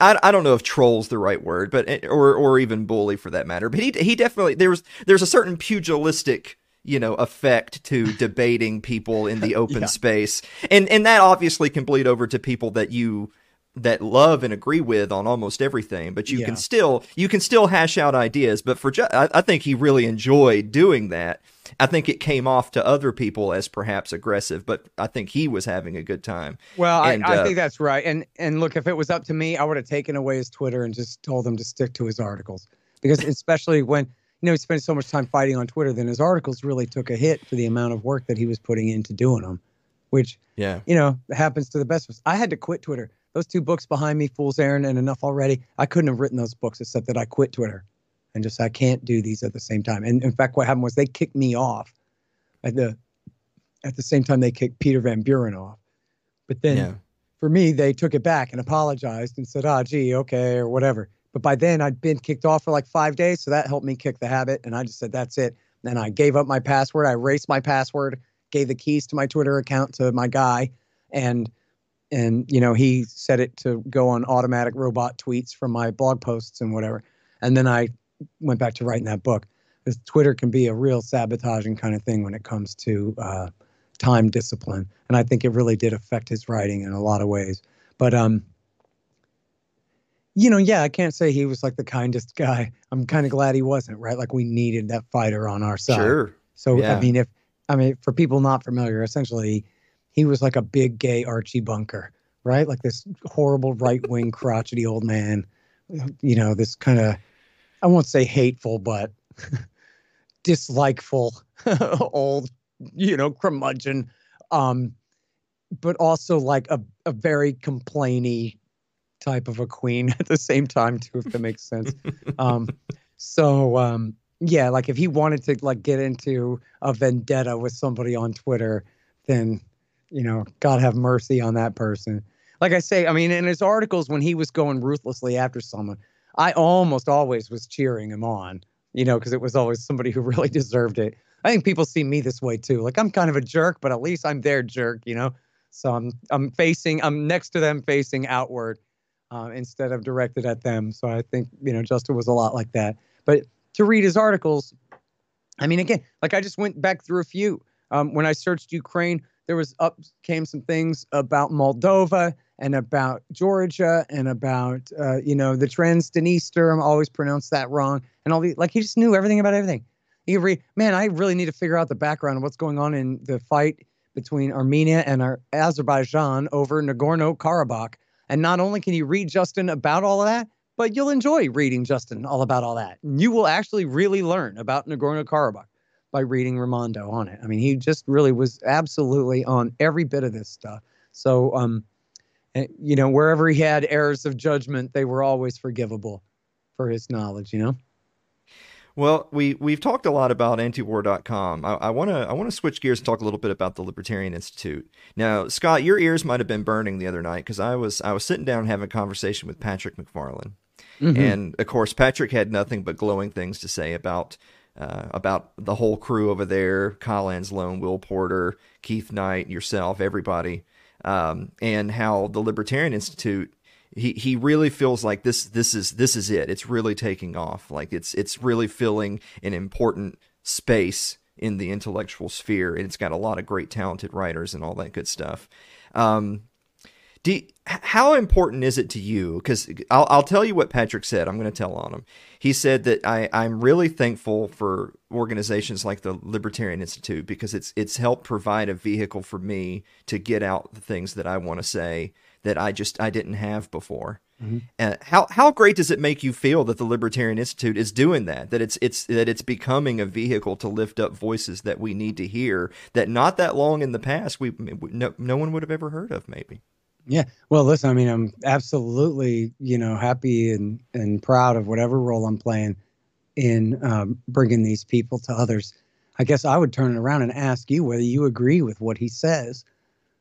Speaker 2: I, I don't know if troll's the right word, but or or even bully for that matter. But he he definitely there was there's a certain pugilistic you know effect to debating people in the open yeah. space, and and that obviously can bleed over to people that you that love and agree with on almost everything but you yeah. can still you can still hash out ideas but for I, I, think he really enjoyed doing that i think it came off to other people as perhaps aggressive but i think he was having a good time.
Speaker 6: Well and, I, I uh, think that's right. And and look if it was up to me i would have taken away his twitter and just told him to stick to his articles. Because especially when you know he spent so much time fighting on twitter then his articles really took a hit for the amount of work that he was putting into doing them which yeah. you know happens to the best of us. I had to quit twitter. Those two books behind me, Fool's Errand and Enough Already, I couldn't have written those books except that I quit Twitter and just I can't do these at the same time. And in fact, what happened was they kicked me off at the at the same time they kicked Peter Van Buren off. But then yeah. for me, they took it back and apologized and said, "Ah, oh, gee, okay, or whatever." But by then, I'd been kicked off for like five days, so that helped me kick the habit. And I just said, "That's it." Then I gave up my password. I erased my password, gave the keys to my Twitter account to my guy, and and you know he set it to go on automatic robot tweets from my blog posts and whatever and then i went back to writing that book because twitter can be a real sabotaging kind of thing when it comes to uh, time discipline and i think it really did affect his writing in a lot of ways but um you know yeah i can't say he was like the kindest guy i'm kind of glad he wasn't right like we needed that fighter on our side
Speaker 2: sure
Speaker 6: so yeah. i mean if i mean for people not familiar essentially he was like a big gay Archie Bunker, right? Like this horrible right wing crotchety old man. You know, this kind of I won't say hateful, but dislikeful old, you know, curmudgeon. Um, but also like a, a very complainy type of a queen at the same time too, if that makes sense. um, so um, yeah, like if he wanted to like get into a vendetta with somebody on Twitter, then you know, God have mercy on that person. Like I say, I mean, in his articles when he was going ruthlessly after someone, I almost always was cheering him on, you know, because it was always somebody who really deserved it. I think people see me this way too. Like I'm kind of a jerk, but at least I'm their jerk, you know. So I'm I'm facing, I'm next to them, facing outward uh, instead of directed at them. So I think you know Justin was a lot like that. But to read his articles, I mean, again, like I just went back through a few. Um, when I searched Ukraine, there was up came some things about Moldova and about Georgia and about uh, you know the Transdniester. I'm always pronounce that wrong. And all the like he just knew everything about everything. You read, man, I really need to figure out the background of what's going on in the fight between Armenia and our Azerbaijan over Nagorno Karabakh. And not only can you read Justin about all of that, but you'll enjoy reading Justin all about all that. And you will actually really learn about Nagorno Karabakh by reading Raimondo on it. I mean, he just really was absolutely on every bit of this stuff. So, um, you know, wherever he had errors of judgment, they were always forgivable for his knowledge. You know.
Speaker 2: Well, we we've talked a lot about antiwar.com. I want to I want to switch gears and talk a little bit about the Libertarian Institute. Now, Scott, your ears might have been burning the other night because I was I was sitting down having a conversation with Patrick McFarlane, mm-hmm. and of course Patrick had nothing but glowing things to say about uh, about the whole crew over there Kyle Anzalone, Will Porter, Keith Knight, yourself, everybody, um, and how the Libertarian Institute. He, he really feels like this this is this is it. It's really taking off. Like it's it's really filling an important space in the intellectual sphere, and it's got a lot of great talented writers and all that good stuff. Um, do how important is it to you? Because I'll, I'll tell you what Patrick said. I'm going to tell on him. He said that I, I'm really thankful for organizations like the Libertarian Institute because it's it's helped provide a vehicle for me to get out the things that I want to say that I just I didn't have before. Mm-hmm. Uh, how how great does it make you feel that the Libertarian Institute is doing that? That it's it's that it's becoming a vehicle to lift up voices that we need to hear that not that long in the past we no, no one would have ever heard of maybe.
Speaker 6: Yeah. Well, listen, I mean, I'm absolutely, you know, happy and, and proud of whatever role I'm playing in um, bringing these people to others. I guess I would turn it around and ask you whether you agree with what he says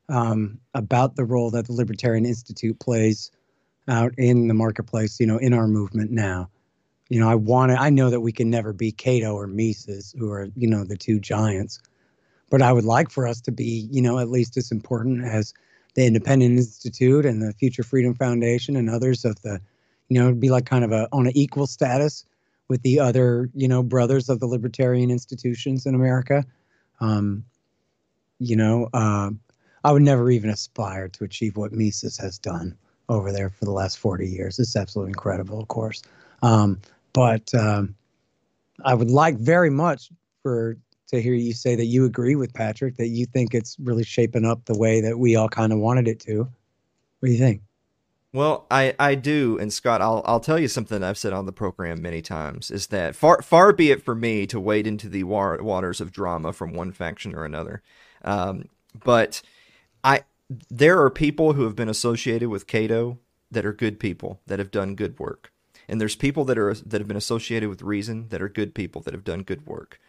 Speaker 6: um, about the role that the Libertarian Institute plays out in the marketplace, you know, in our movement now. You know, I want to, I know that we can never be Cato or Mises, who are, you know, the two giants, but I would like for us to be, you know, at least as important as the Independent Institute and the Future Freedom Foundation and others of the, you know, be like kind of a on an equal status with the other, you know, brothers of the libertarian institutions in America. Um, you know, uh, I would never even aspire to achieve what Mises has done over there for the last 40 years. It's absolutely incredible, of course. Um, but um, I would like very much for to hear you say that you agree with Patrick, that you think it's really shaping up the way that we all kind of wanted it to. What do you think?
Speaker 2: Well, I, I do, and Scott, I'll I'll tell you something I've said on the program many times is that far far be it for me to wade into the war, waters of drama from one faction or another, um, but I there are people who have been associated with Cato that are good people that have done good work, and there's people that are that have been associated with Reason that are good people that have done good work.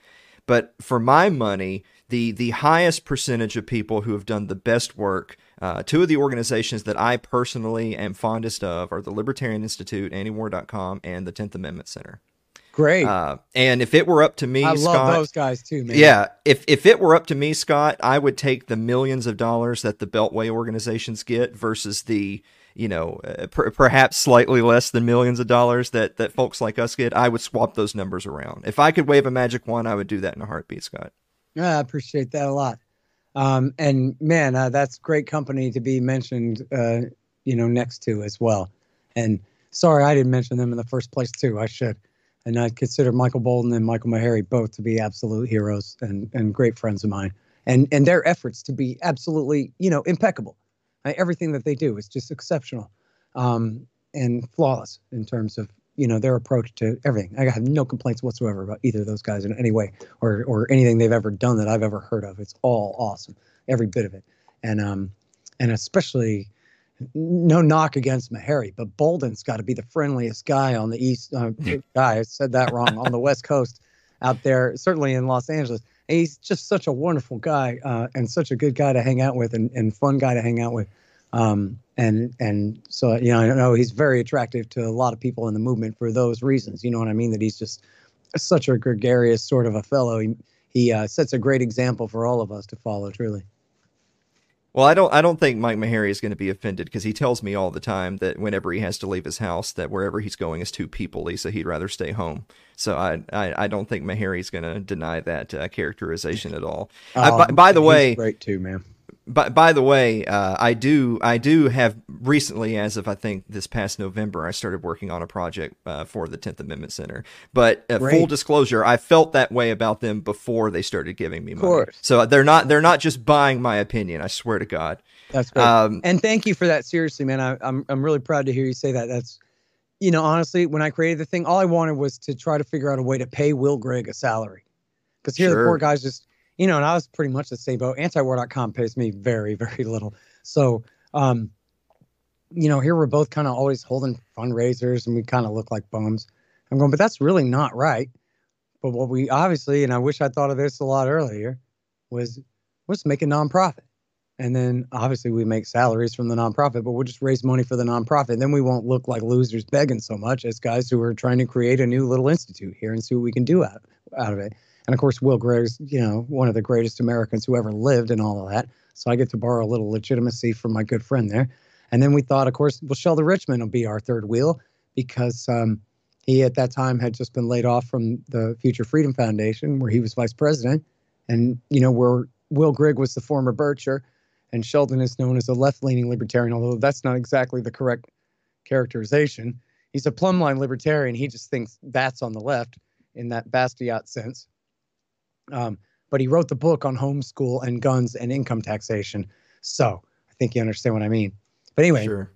Speaker 2: But for my money, the the highest percentage of people who have done the best work, uh, two of the organizations that I personally am fondest of are the Libertarian Institute, Antiwar.com, and the Tenth Amendment Center.
Speaker 6: Great.
Speaker 2: Uh, and if it were up to me,
Speaker 6: I
Speaker 2: Scott,
Speaker 6: love those guys too, man.
Speaker 2: yeah, if if it were up to me, Scott, I would take the millions of dollars that the Beltway organizations get versus the you know uh, per, perhaps slightly less than millions of dollars that that folks like us get. I would swap those numbers around. If I could wave a magic wand, I would do that in a heartbeat, Scott.
Speaker 6: Yeah, I appreciate that a lot. Um, and man, uh, that's great company to be mentioned, uh, you know, next to as well. And sorry, I didn't mention them in the first place too. I should. And I consider Michael Boldin and Michael Maharrey both to be absolute heroes and, and great friends of mine. And and their efforts to be absolutely, you know, impeccable. Everything that they do is just exceptional um, and flawless in terms of you know their approach to everything. I have no complaints whatsoever about either of those guys in any way or or anything they've ever done that I've ever heard of. It's all awesome, every bit of it, and um and especially no knock against Maharrey, but Boldin's got to be the friendliest guy on the east. Uh, guy, I said that wrong on the west coast out there, certainly in Los Angeles. And he's just such a wonderful guy uh, and such a good guy to hang out with and, and fun guy to hang out with. Um, and and so you know, I know he's very attractive to a lot of people in the movement for those reasons. You know what I mean? That he's just such a gregarious sort of a fellow. He he uh, sets a great example for all of us to follow. Truly.
Speaker 2: Well, I don't. I don't think Mike Maharrey is going to be offended because he tells me all the time that whenever he has to leave his house, that wherever he's going is too peoply, so he'd rather stay home. So I, I, I don't think Maharrey's going to deny that uh, characterization at all. Uh, by, by, the way,
Speaker 6: great too, man.
Speaker 2: By, by the way, uh, I do I do have recently, as of I think this past November, I started working on a project uh, for the Tenth Amendment Center. But uh, full disclosure, I felt that way about them before they started giving me money. So they're not they're not just buying my opinion. I swear to God.
Speaker 6: That's great.
Speaker 2: Um,
Speaker 6: and thank you for that. Seriously, man. I, I'm I'm really proud to hear you say that. That's, you know, honestly, when I created the thing, all I wanted was to try to figure out a way to pay Will Grigg a salary, because here the poor guy's just, you know, and I was pretty much the same boat. Antiwar.com pays me very very little, so um, you know, here we're both kind of always holding fundraisers, and we kind of look like bums. I'm going, but that's really not right. But what we obviously, and I wish I thought of this a lot earlier, was let's make a nonprofit. And then obviously we make salaries from the nonprofit, but we'll just raise money for the nonprofit. Then we won't look like losers begging so much as guys who are trying to create a new little institute here and see what we can do out, out of it. And of course, Will Grigg's, you know, one of the greatest Americans who ever lived and all of that. So I get to borrow a little legitimacy from my good friend there. And then we thought, of course, well, Sheldon Richman will be our third wheel because um, he at that time had just been laid off from the Future Freedom Foundation, where he was vice president. And, you know, where Will Grigg was the former Bircher, and Sheldon is known as a left leaning libertarian, although that's not exactly the correct characterization. He's a plumb line libertarian. He just thinks that's on the left in that Bastiat sense. Um, but he wrote the book on homeschool and guns and income taxation. So I think you understand what I mean. But anyway,
Speaker 2: sure.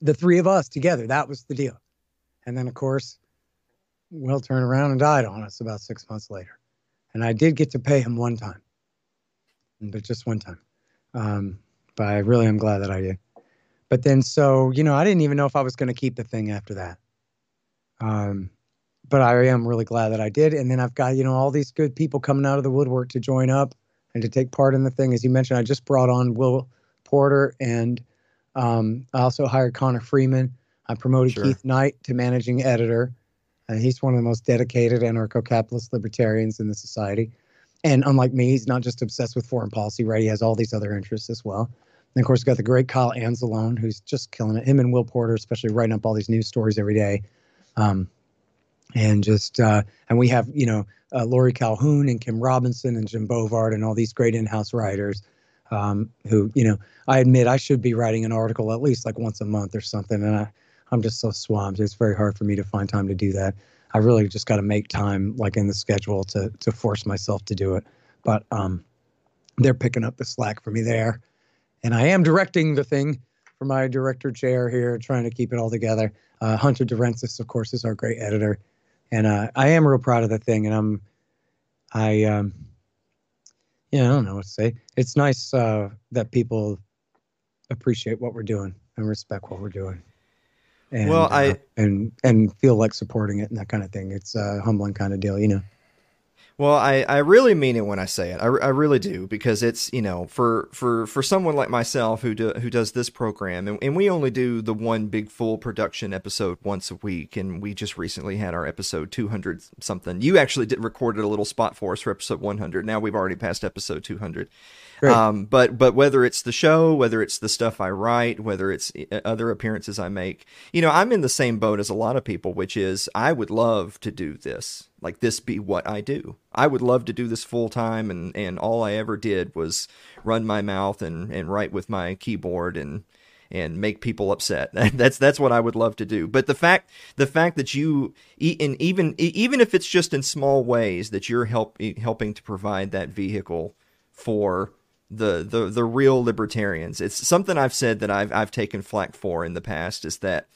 Speaker 6: the three of us together, that was the deal. And then, of course, Will turned around and died on us about six months later. And I did get to pay him one time, but just one time. Um, but I really am glad that I did. But then, so, you know, I didn't even know if I was going to keep the thing after that. Um, but I am really glad that I did. And then I've got, you know, all these good people coming out of the woodwork to join up and to take part in the thing. As you mentioned, I just brought on Will Porter and um, I also hired Connor Freeman. I promoted
Speaker 2: Sure.
Speaker 6: Keith Knight to managing editor. Uh, he's one of the most dedicated anarcho-capitalist libertarians in the society. And unlike me, he's not just obsessed with foreign policy, right? He has all these other interests as well. And of course, we've got the great Kyle Anzalone, who's just killing it. Him and Will Porter, especially writing up all these news stories every day. Um, and just uh, and we have you know uh, Laurie Calhoun and Kim Robinson and Jim Bovard and all these great in-house writers um, who you know I admit I should be writing an article at least like once a month or something, and I I'm just so swamped. It's very hard for me to find time to do that. I really just got to make time like in the schedule to to force myself to do it. But um, they're picking up the slack for me there, and I am directing the thing for my director chair here, trying to keep it all together. Uh, Hunter DeRensis, of course, is our great editor, and uh, I am real proud of the thing. And I'm, I, um, yeah, I don't know what to say. It's nice uh, that people appreciate what we're doing and respect what we're doing. And,
Speaker 2: Well, I-
Speaker 6: uh, and and feel like supporting it and that kind of thing. It's a humbling kind of deal, you know.
Speaker 2: Well, I, I really mean it when I say it. I, I really do because it's you know for for for someone like myself who do, who does this program and, and we only do the one big full production episode once a week and we just recently had our episode 200 something. You actually did recorded a little spot for us for episode 100. Now we've already passed episode 200. Um, but but whether it's the show, whether it's the stuff I write, whether it's uh, other appearances I make, you know, I'm in the same boat as a lot of people, which is I would love to do this, like this be what I do. I would love to do this full time, and and all I ever did was run my mouth and and write with my keyboard and and make people upset. that's that's what I would love to do. But the fact the fact that you and even even if it's just in small ways that you're help helping to provide that vehicle for the the the real libertarians. It's something I've said that I've I've taken flack for in the past is that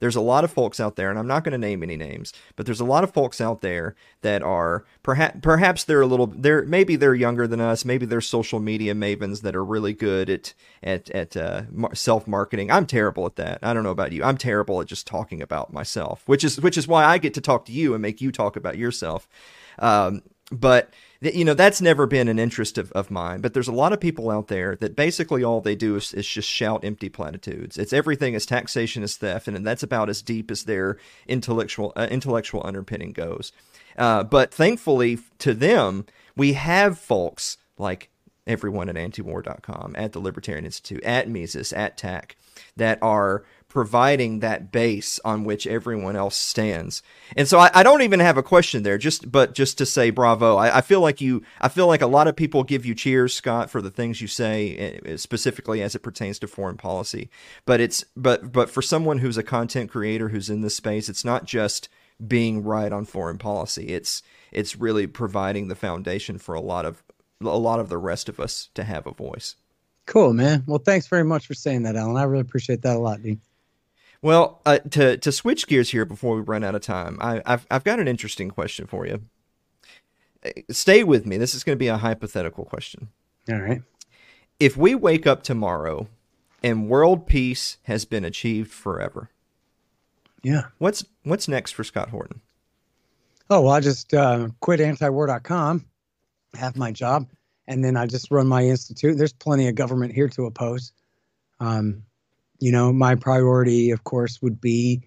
Speaker 2: there's a lot of folks out there, and I'm not going to name any names, but there's a lot of folks out there that are perhaps perhaps they're a little they're maybe they're younger than us, maybe they're social media mavens that are really good at at at uh, self marketing. I'm terrible at that. I don't know about you. I'm terrible at just talking about myself, which is which is why I get to talk to you and make you talk about yourself. Um, but you know that's never been an interest of, of mine but there's a lot of people out there that basically all they do is, is just shout empty platitudes. It's everything is taxation is theft and that's about as deep as their intellectual uh, intellectual underpinning goes. Uh, but thankfully to them we have folks like everyone at antiwar.com at the libertarian institute at mises at tac that are providing that base on which everyone else stands. And so I, I, don't even have a question there, just but just to say bravo. I, I, feel like you I feel like a lot of people give you cheers, Scott, for the things you say eh, specifically as it pertains to foreign policy. But it's but but for someone who's a content creator who's in this space, it's not just being right on foreign policy. It's it's really providing the foundation for a lot of a lot of the rest of us to have a voice.
Speaker 6: Cool, man. Well, thanks very much for saying that, Alan. I really appreciate that a lot, dude.
Speaker 2: Well, uh, to to switch gears here before we run out of time, I, have I've got an interesting question for you. Stay with me. This is going to be a hypothetical question.
Speaker 6: All right.
Speaker 2: If we wake up tomorrow and world peace has been achieved forever,
Speaker 6: yeah,
Speaker 2: what's what's next for Scott Horton?
Speaker 6: Oh well, I just uh, quit antiwar.com, have my job, and then I just run my institute. There's plenty of government here to oppose. Um, you know, my priority, of course, would be,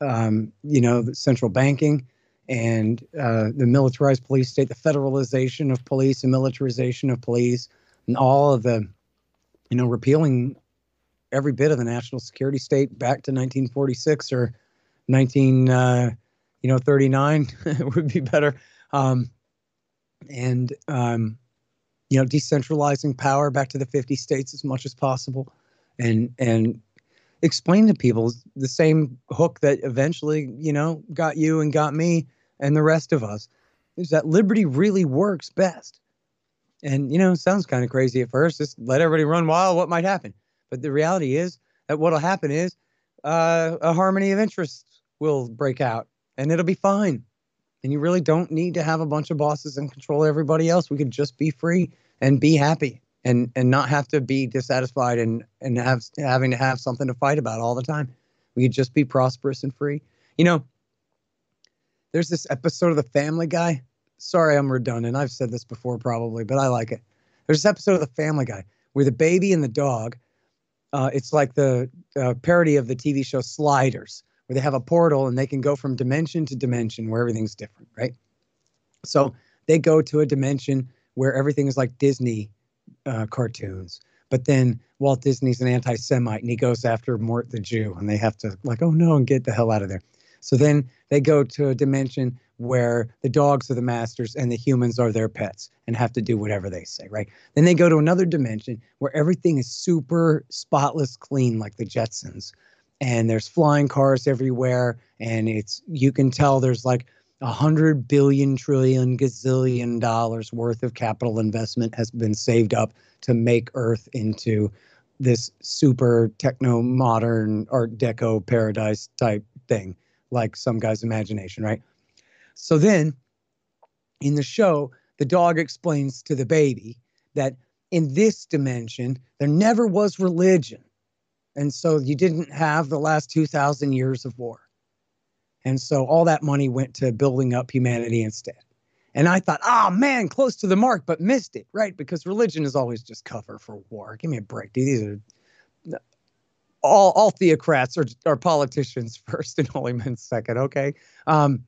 Speaker 6: um, you know, central banking and uh, the militarized police state, the federalization of police and militarization of police, and all of the, you know, repealing every bit of the national security state back to 1946 or 19, uh, you know, 39 would be better. Um, and, um, you know, decentralizing power back to the 50 states as much as possible and and explain to people the same hook that eventually you know got you and got me and the rest of us is that liberty really works best. And you know sounds kind of crazy at first just let everybody run wild what might happen. But the reality is that what'll happen is uh, a harmony of interests will break out and it'll be fine. And you really don't need to have a bunch of bosses and control everybody else. We could just be free and be happy and and not have to be dissatisfied and and have having to have something to fight about all the time. We could just be prosperous and free. You know, there's this episode of The Family Guy. Sorry, I'm redundant. I've said this before probably, but I like it. There's this episode of The Family Guy where the baby and the dog. Uh, it's like the uh, parody of the TV show Sliders, where they have a portal and they can go from dimension to dimension where everything's different, right? So they go to a dimension where everything is like Disney uh, cartoons. But then Walt Disney's an anti-Semite and he goes after Mort the Jew, and they have to like, oh no, and get the hell out of there. So then they go to a dimension where the dogs are the masters and the humans are their pets and have to do whatever they say, right? Then they go to another dimension where everything is super spotless clean, like the Jetsons, and there's flying cars everywhere, and it's you can tell there's like a hundred billion trillion gazillion dollars worth of capital investment has been saved up to make Earth into this super techno modern art deco paradise type thing like some guy's imagination right? So then in the show the dog explains to the baby that in this dimension there never was religion. And so you didn't have the last 2000 years of war and so all that money went to building up humanity instead and I thought, oh man, close to the mark, but missed it, right? Because religion is always just cover for war. Give me a break, dude. These are all all theocrats are, are politicians first and holy men second, okay? Um,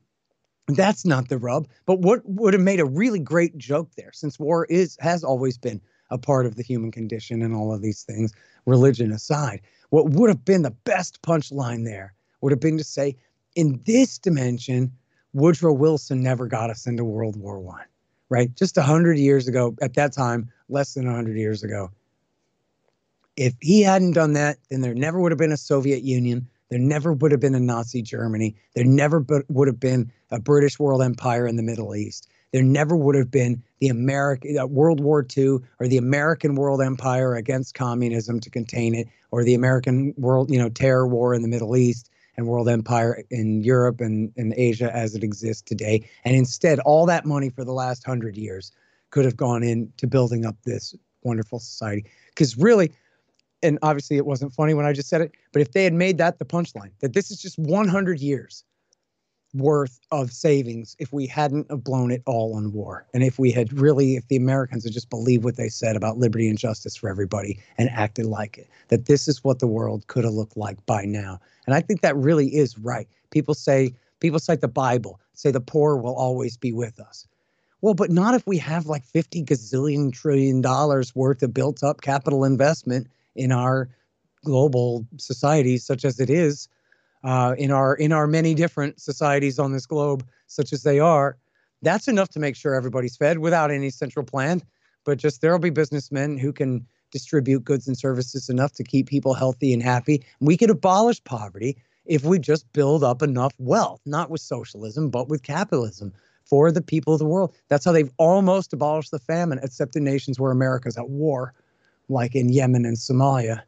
Speaker 6: that's not the rub. But what would have made a really great joke there, since war is has always been a part of the human condition and all of these things, religion aside, what would have been the best punchline there would have been to say, in this dimension, Woodrow Wilson never got us into World War One, right? Just hundred years ago, at that time, less than hundred years ago. If he hadn't done that, then there never would have been a Soviet Union. There never would have been a Nazi Germany. There never would have been a British world empire in the Middle East. There never would have been the American uh, World War II or the American world empire against communism to contain it, or the American world, you know, terror war in the Middle East and world empire in Europe and, and Asia as it exists today. And instead, all that money for the last hundred years could have gone into building up this wonderful society. Because really, and obviously it wasn't funny when I just said it, but if they had made that the punchline, that this is just 100 years worth of savings if we hadn't have blown it all on war. And if we had really, if the Americans had just believed what they said about liberty and justice for everybody and acted like it, that this is what the world could have looked like by now. And I think that really is right. People say, people cite the Bible, say the poor will always be with us. Well, but not if we have like 50 gazillion trillion dollars worth of built up capital investment in our global society, such as it is uh, in our in our many different societies on this globe, such as they are, that's enough to make sure everybody's fed without any central plan. But just there'll be businessmen who can distribute goods and services enough to keep people healthy and happy. We could abolish poverty if we just build up enough wealth, not with socialism, but with capitalism for the people of the world. That's how they've almost abolished the famine, except in nations where America's at war, like in Yemen and Somalia.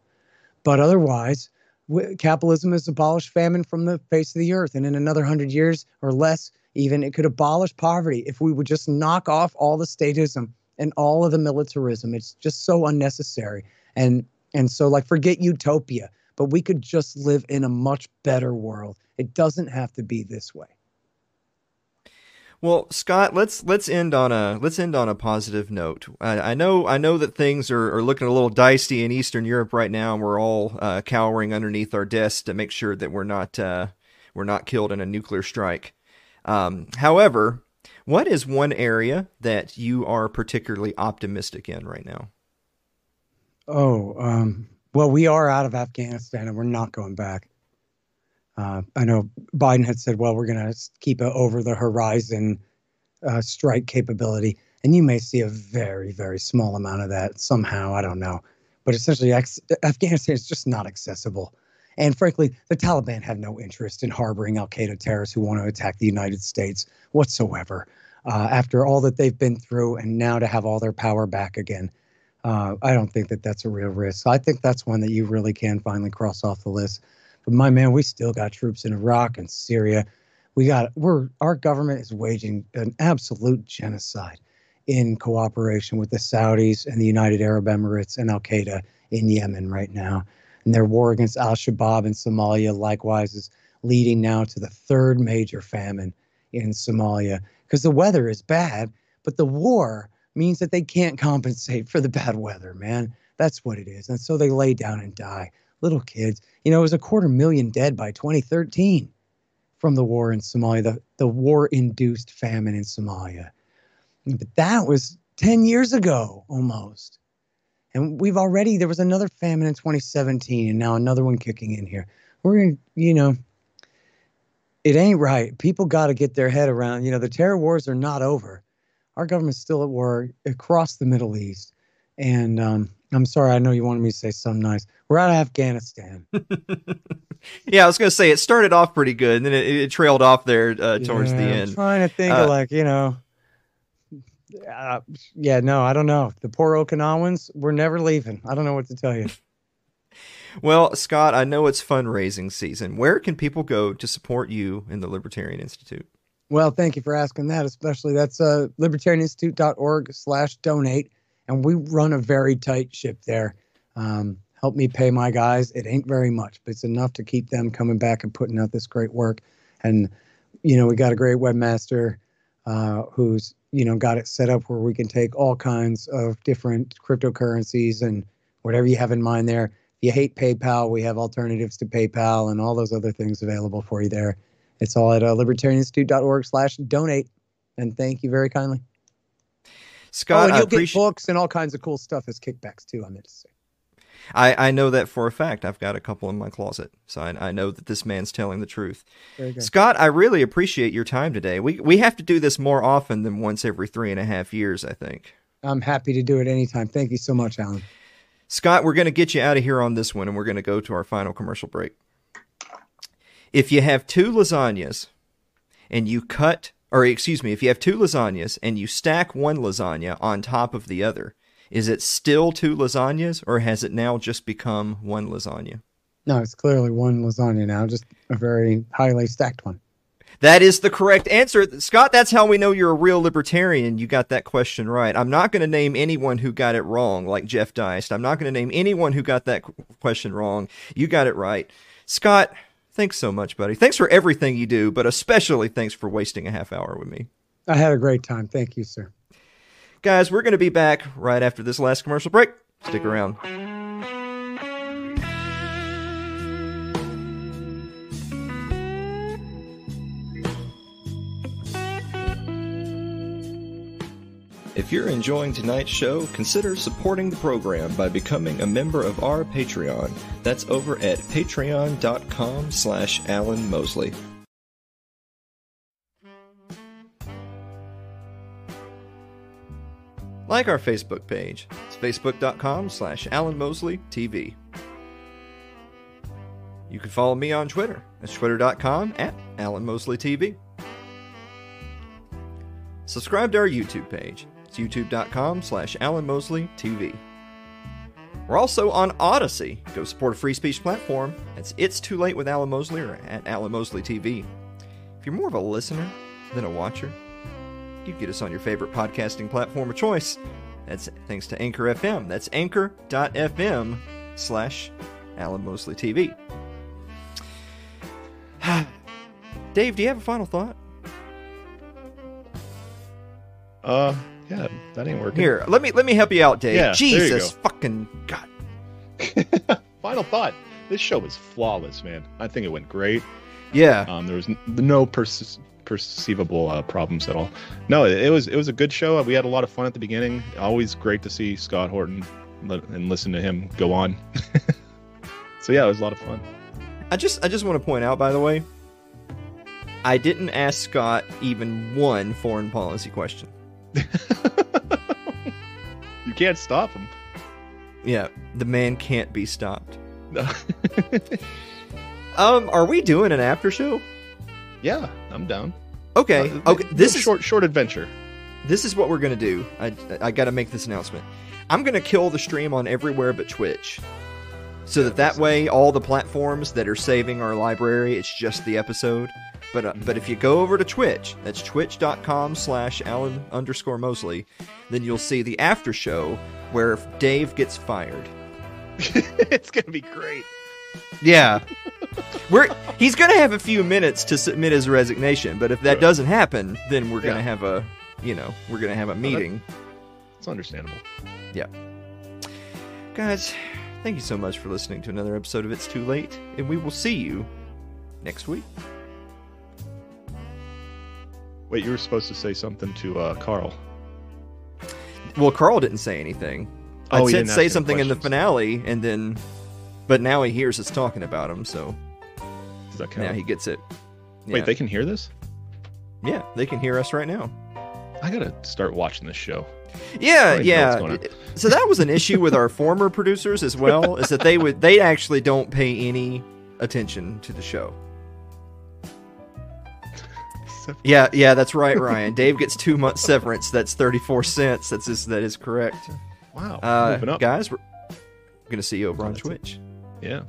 Speaker 6: But otherwise, capitalism has abolished famine from the face of the earth. And in another hundred years or less, even, it could abolish poverty if we would just knock off all the statism and all of the militarism. It's just so unnecessary. And and so like forget utopia, but we could just live in a much better world. It doesn't have to be this way.
Speaker 2: Well, Scott, let's let's end on a let's end on a positive note. I, I know I know that things are, are looking a little dicey in Eastern Europe right now, and we're all uh, cowering underneath our desks to make sure that we're not uh, we're not killed in a nuclear strike. Um, however, what is one area that you are particularly optimistic in right now?
Speaker 6: Oh, um, well, we are out of Afghanistan, and we're not going back. Uh, I know Biden had said, well, we're going to keep an over the horizon uh, strike capability. And you may see a very, very small amount of that somehow. I don't know. But essentially, ex- Afghanistan is just not accessible. And frankly, the Taliban have no interest in harboring Al Qaeda terrorists who want to attack the United States whatsoever. Uh, after all that they've been through, and now to have all their power back again, uh, I don't think that that's a real risk. So I think that's one that you really can finally cross off the list. But my man, we still got troops in Iraq and Syria. We got we're our government is waging an absolute genocide in cooperation with the Saudis and the United Arab Emirates and Al Qaeda in Yemen right now. And their war against Al Shabaab in Somalia likewise is leading now to the third major famine in Somalia because the weather is bad, but the war means that they can't compensate for the bad weather, man. That's what it is. And so they lay down and die little kids. You know, it was a quarter million dead by 2013 from the war in Somalia, the, the war induced famine in Somalia. But that was 10 years ago almost. And we've already there was another famine in 2017, and now another one kicking in here. We're in, you know, it ain't right. People got to get their head around. You know, the terror wars are not over. Our government's still at war across the Middle East, and um, I'm sorry, I know you wanted me to say something nice. We're out of Afghanistan.
Speaker 2: yeah, I was going to say it started off pretty good, and then it, it trailed off there uh, towards
Speaker 6: Yeah,
Speaker 2: the
Speaker 6: I'm
Speaker 2: end.
Speaker 6: trying to think
Speaker 2: Uh,
Speaker 6: of like you know. Uh, yeah, no, I don't know. The poor Okinawans, we're never leaving. I don't know what to tell you.
Speaker 2: Well, Scott, I know it's fundraising season. Where can people go to support you in the Libertarian Institute?
Speaker 6: Well, thank you for asking that. Especially that's uh, libertarianinstitute.org slash donate, and we run a very tight ship there. Um, help me pay my guys. It ain't very much, but it's enough to keep them coming back and putting out this great work. And you know, we got a great webmaster uh, who's you know got it set up where we can take all kinds of different cryptocurrencies and whatever you have in mind there. If you hate PayPal, we have alternatives to PayPal and all those other things available for you there. It's all at uh, libertarianinstitute.org slash donate. And thank you very kindly.
Speaker 2: Scott,
Speaker 6: oh, and
Speaker 2: I
Speaker 6: you'll get books and all kinds of cool stuff as kickbacks too, I meant to say.
Speaker 2: I, I know that for a fact. I've got a couple in my closet, so I, I know that this man's telling the truth. Scott, I really appreciate your time today. We we have to do this more often than once every three and a half years. I think.
Speaker 6: I'm happy to do it anytime. Thank you so much, Alan.
Speaker 2: Scott, we're going to get you out of here on this one, and we're going to go to our final commercial break. If you have two lasagnas and you cut, or excuse me, if you have two lasagnas and you stack one lasagna on top of the other, is it still two lasagnas, or has it now just become one lasagna?
Speaker 6: No, it's clearly one lasagna now, just a very highly stacked one.
Speaker 2: That is the correct answer. Scott, that's how we know you're a real libertarian. You got that question right. I'm not going to name anyone who got it wrong, like Jeff Deist. I'm not going to name anyone who got that question wrong. You got it right. Scott, thanks so much, buddy. Thanks for everything you do, but especially thanks for wasting a half hour with me.
Speaker 6: I had a great time. Thank you, sir.
Speaker 2: Guys, we're going to be back right after this last commercial break. Stick around. If you're enjoying tonight's show, consider supporting the program by becoming a member of our Patreon. That's over at patreon.com slash Alan Mosley. Like our Facebook page. It's facebook.com slash Alan Mosley TV. You can follow me on Twitter. That's twitter.com at Alan Mosley TV. Subscribe to our YouTube page. Youtube.com slash Alan Mosley TV. We're also on Odysee. Go support a free speech platform. That's It's Too Late with Alan Mosley or at Alan Mosley TV. If you're more of a listener than a watcher, you get us on your favorite podcasting platform of choice. That's thanks to Anchor FM. That's anchor.fm slash Alan Mosley TV. Dave, do you have a final thought?
Speaker 1: Uh, yeah, that ain't working.
Speaker 2: Here, let me let me help you out, Dave.
Speaker 1: Yeah,
Speaker 2: Jesus fucking God.
Speaker 1: Final thought. This show was flawless, man. I think it went great.
Speaker 2: Yeah.
Speaker 1: Um, there was n- no perce- perceivable uh, problems at all. No, it, it was it was a good show. We had a lot of fun at the beginning. Always great to see Scott Horton and listen to him go on. so yeah, it was a lot of fun.
Speaker 2: I just I just want to point out, by the way, I didn't ask Scott even one foreign policy question.
Speaker 1: You can't stop him.
Speaker 2: Yeah, the man can't be stopped.
Speaker 1: No.
Speaker 2: Um, are we doing an after show?
Speaker 1: yeah, I'm down.
Speaker 2: Okay,
Speaker 1: Uh,
Speaker 2: okay. This is
Speaker 1: short short adventure.
Speaker 2: this is what we're gonna do. I I got to make this announcement. I'm gonna kill the stream on everywhere but Twitch, so that that way all the platforms that are saving our library, it's just the episode. But uh, but if you go over to Twitch, that's twitch.com/slash Alan underscore Mosley, then you'll see the after show where Dave gets fired.
Speaker 1: it's gonna be great.
Speaker 2: Yeah. We're he's gonna have a few minutes to submit his resignation, but if that doesn't happen, then we're gonna
Speaker 1: Yeah.
Speaker 2: have a you know, we're gonna have a meeting.
Speaker 1: It's understandable. Yeah.
Speaker 2: Guys, thank you so much for listening to another episode of It's Too Late, and we will see you next week.
Speaker 1: Wait, you were supposed to say something to uh, Carl.
Speaker 2: Well, Carl didn't say anything. I
Speaker 1: Oh, he
Speaker 2: said say something in the finale, and then, but now he hears us talking about him, so
Speaker 1: Does that count?
Speaker 2: now he gets it.
Speaker 1: Wait, they can hear this?
Speaker 2: yeah, they can hear us right now.
Speaker 1: I gotta start watching this show.
Speaker 2: Yeah,
Speaker 1: don't even know what's
Speaker 2: yeah. So that was an issue with our former producers as well, is that they would they actually don't pay any attention to the show. Yeah, yeah, that's right, Ryan. Dave gets two months severance. That's thirty four cents. That's is, that is correct.
Speaker 1: Wow,
Speaker 2: Uh, guys, we're gonna see you over on
Speaker 1: that's it.
Speaker 2: Twitch.
Speaker 1: Yeah.